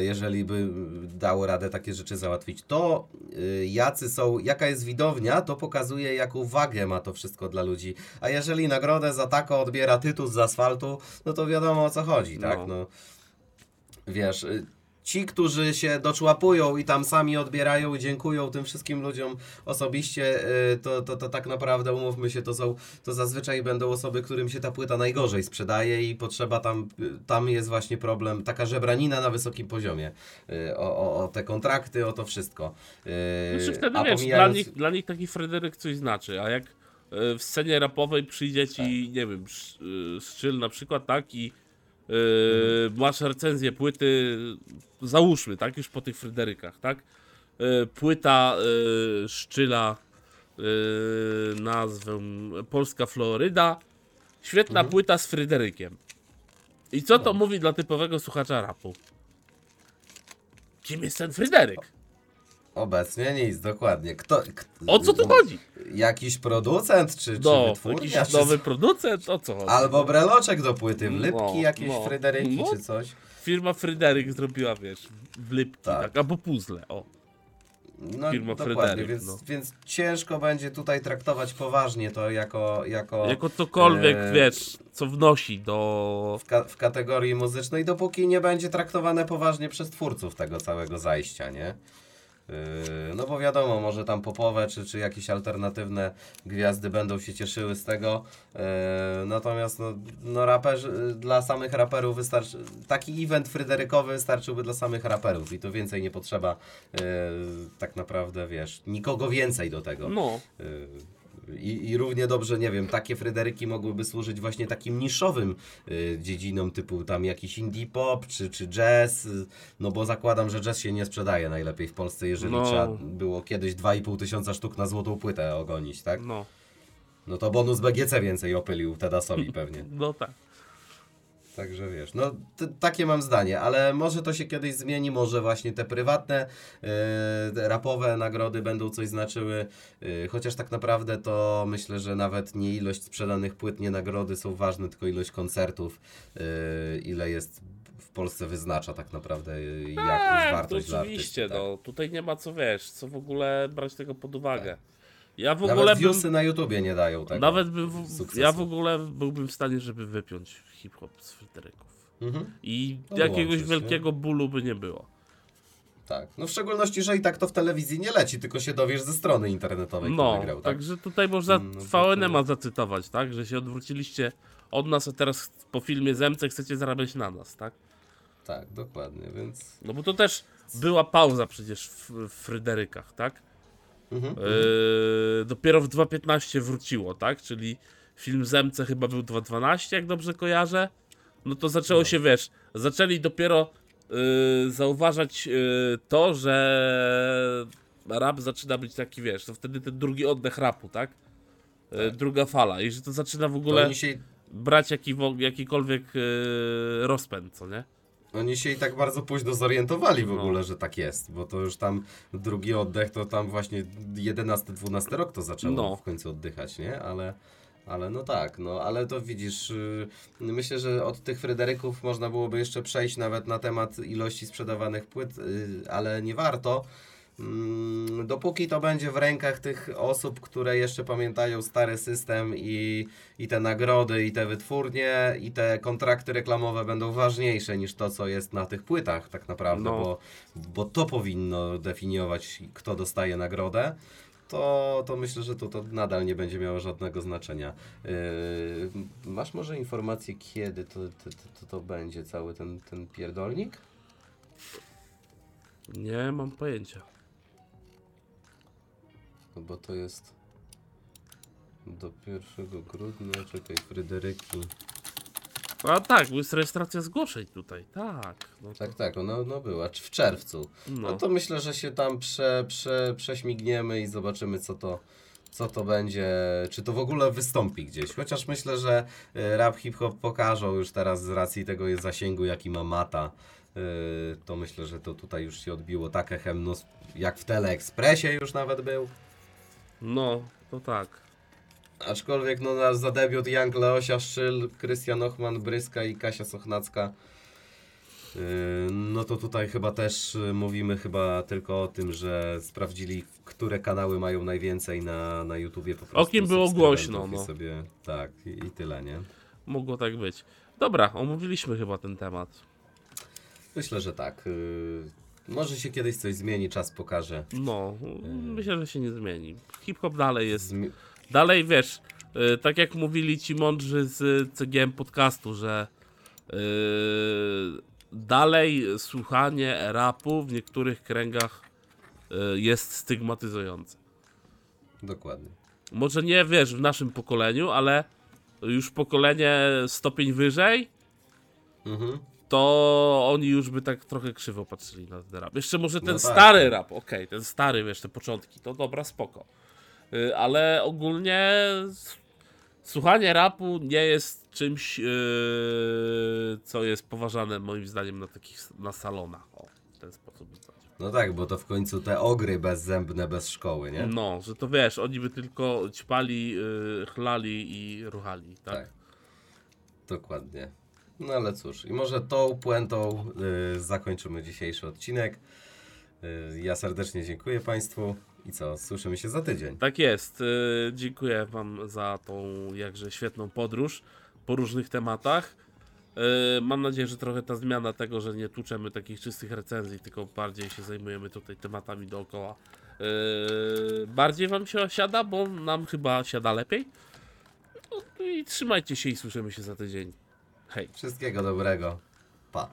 y, jeżeli by dało radę takie rzeczy załatwić. To y, jacy są, jaka jest widownia, to pokazuje jaką wagę ma to wszystko dla ludzi. A jeżeli nagrodę za Tako odbiera Tytus z asfaltu, no to wiadomo o co chodzi, tak? No. No wiesz, ci, którzy się doczłapują i tam sami odbierają i dziękują tym wszystkim ludziom osobiście, y, to, to, to tak naprawdę, umówmy się, to są, to zazwyczaj będą osoby, którym się ta płyta najgorzej sprzedaje i potrzeba tam, y, tam jest właśnie problem, taka żebranina na wysokim poziomie, y, o, o, o te kontrakty, o to wszystko. Znaczy wtedy a wiesz, pomijając- dla nich, dla nich taki Fryderyk coś znaczy, a jak w scenie rapowej przyjdzie ci, Tak. nie wiem, sz- Szczyl na przykład, tak, i Mhm. masz recenzję płyty, załóżmy, tak, już po tych Fryderykach, tak, e, płyta e, Szczyla, e, nazwę Polska Floryda, świetna Mhm. płyta z Fryderykiem. I co No. to mówi dla typowego słuchacza rapu? Kim jest ten Fryderyk? Obecnie nic, dokładnie. Kto, O co tu chodzi? Jakiś producent, czy, czy No, wytwórnia, jakiś czy nowy producent, o co chodzi? Albo breloczek do płyty, wlypki No, jakieś no. Fryderyki No. czy coś. Firma Fryderyk zrobiła, wiesz, wlypki, tak. Tak. albo puzzle, o. No Firma dokładnie, Fryderyk, więc, no. więc ciężko będzie tutaj traktować poważnie to jako, jako, Jako cokolwiek, e, wiesz, co wnosi do... w, ka- w kategorii muzycznej, dopóki nie będzie traktowane poważnie przez twórców tego całego zajścia, nie? Yy, No bo wiadomo, może tam popowe czy, czy jakieś alternatywne gwiazdy będą się cieszyły z tego. Yy, Natomiast no, no raperzy, dla samych raperów wystarczy. Taki event fryderykowy wystarczyłby dla samych raperów i to więcej nie potrzeba. yy, Tak naprawdę wiesz, nikogo więcej do tego. No, I, I równie dobrze, nie wiem, takie Fryderyki mogłyby służyć właśnie takim niszowym y, dziedzinom, typu tam jakiś indie pop czy, czy jazz, y, no bo zakładam, że jazz się nie sprzedaje najlepiej w Polsce, jeżeli No. trzeba było kiedyś 2,5 tysiąca sztuk na złotą płytę ogonić, tak? no, No to bonus BGC więcej opylił Tedasowi pewnie. [LAUGHS] no tak. Także wiesz, no takie mam zdanie, ale może to się kiedyś zmieni, może właśnie te prywatne, yy, rapowe nagrody będą coś znaczyły, yy, chociaż tak naprawdę to myślę, że nawet nie ilość sprzedanych płyt, nie nagrody są ważne, tylko ilość koncertów, yy, ile jest w Polsce wyznacza tak naprawdę yy, jakąś Tak, to wartość dla oczywiście, artysty. no, tutaj nie ma co, wiesz, co w ogóle brać tego pod uwagę. Ja w Tak. ogóle Nawet bym, na YouTubie nie dają tego nawet bym, w, ja w ogóle byłbym w stanie, żeby wypiąć hip-hop z Fryderyków. Mhm. I No, jakiegoś łączy się. wielkiego bólu by nie było. Tak. No w szczególności, że i tak to w telewizji nie leci, tylko się dowiesz ze strony internetowej, No, wygrał, tak? także tutaj można No, to VNM-a to- zacytować, tak? Że się odwróciliście od nas, a teraz po filmie Zemce chcecie zarabiać na nas, tak? Tak, dokładnie, więc... No bo to też była pauza przecież w, w Fryderykach, tak? Mhm. Yy, dopiero w 2.15 wróciło, tak? Czyli film Zemce chyba był 2.12, jak dobrze kojarzę. No to zaczęło się, wiesz, zaczęli dopiero yy, zauważać yy, to, że rap zaczyna być taki, wiesz, to wtedy ten drugi oddech rapu, tak? Yy, druga fala i że to zaczyna w ogóle się, brać jaki, jakikolwiek yy, rozpęd, co nie? oni się i tak bardzo późno zorientowali w No. ogóle, że tak jest, bo to już tam drugi oddech, to tam właśnie 11-12 rok to zaczęło No. w końcu oddychać, nie? Ale... Ale no tak, no ale to widzisz, yy, myślę, że od tych Fryderyków można byłoby jeszcze przejść nawet na temat ilości sprzedawanych płyt, yy, ale nie warto. Mm, Dopóki to będzie w rękach tych osób, które jeszcze pamiętają stary system i, i te nagrody, i te wytwórnie, i te kontrakty reklamowe będą ważniejsze niż to, co jest na tych płytach tak naprawdę, No. bo, bo to powinno definiować, kto dostaje nagrodę. To, to myślę, że to, to nadal nie będzie miało żadnego znaczenia. Yy, masz może informację, kiedy to, to, to, to, to będzie cały ten, ten pierdolnik? Nie mam pojęcia. No bo to jest do 1 grudnia, czekaj, Fryderyki. A tak, bo jest rejestracja zgłoszeń tutaj, tak. No, Tak, tak, ona no była w czerwcu. No. no. to myślę, że się tam prze, prze, prześmigniemy i zobaczymy, co to, co to będzie, czy to w ogóle wystąpi gdzieś. Chociaż myślę, że y, rap hip-hop pokażą już teraz z racji tego zasięgu, jaki ma Mata. y, To myślę, że to tutaj już się odbiło tak echem, no, jak w Teleekspresie już nawet był. no, to tak. Aczkolwiek no, na, za debiut Young Leosia Szyl, Krystian Ochman, Bryska i Kasia Sochnacka. Yy, No to tutaj chyba też yy, mówimy chyba tylko o tym, że sprawdzili, które kanały mają najwięcej na, na YouTubie po prostu. kim było głośno, no. sobie, tak, i, i tyle, nie? Mogło tak być. Dobra, omówiliśmy chyba ten temat. Myślę, że tak. Yy, Może się kiedyś coś zmieni, czas pokaże. No, myślę, że się nie zmieni. Hip-hop dalej jest. Zmi- Dalej wiesz, y, tak jak mówili ci mądrzy z CGM podcastu, że y, dalej słuchanie rapu w niektórych kręgach y, jest stygmatyzujące. Dokładnie. Może nie wiesz w naszym pokoleniu, ale już pokolenie stopień wyżej, Mhm. to oni już by tak trochę krzywo patrzyli na ten rap. Jeszcze może ten No tak. stary rap, okej, ten stary, wiesz, te początki, to dobra, spoko. Y, Ale ogólnie słuchanie rapu nie jest czymś, yy, co jest poważane moim zdaniem na takich, na salonach. O, w ten sposób. No tak, bo to w końcu te ogry bezzębne bez szkoły, nie? No, że to wiesz, oni by tylko ćpali, yy, chlali i ruchali, tak? Tak. Dokładnie. No ale cóż, i może tą puentą y, zakończymy dzisiejszy odcinek. Y, ja serdecznie dziękuję Państwu i co, słyszymy się za tydzień. Tak jest. y, Dziękuję Wam za tą jakże świetną podróż po różnych tematach. Y, Mam nadzieję, że trochę ta zmiana tego, że nie tłuczemy takich czystych recenzji, tylko bardziej się zajmujemy tutaj tematami dookoła. y, Bardziej Wam się siada, bo nam chyba siada lepiej. No i trzymajcie się i słyszymy się za tydzień. Hej. Wszystkiego dobrego. Pa.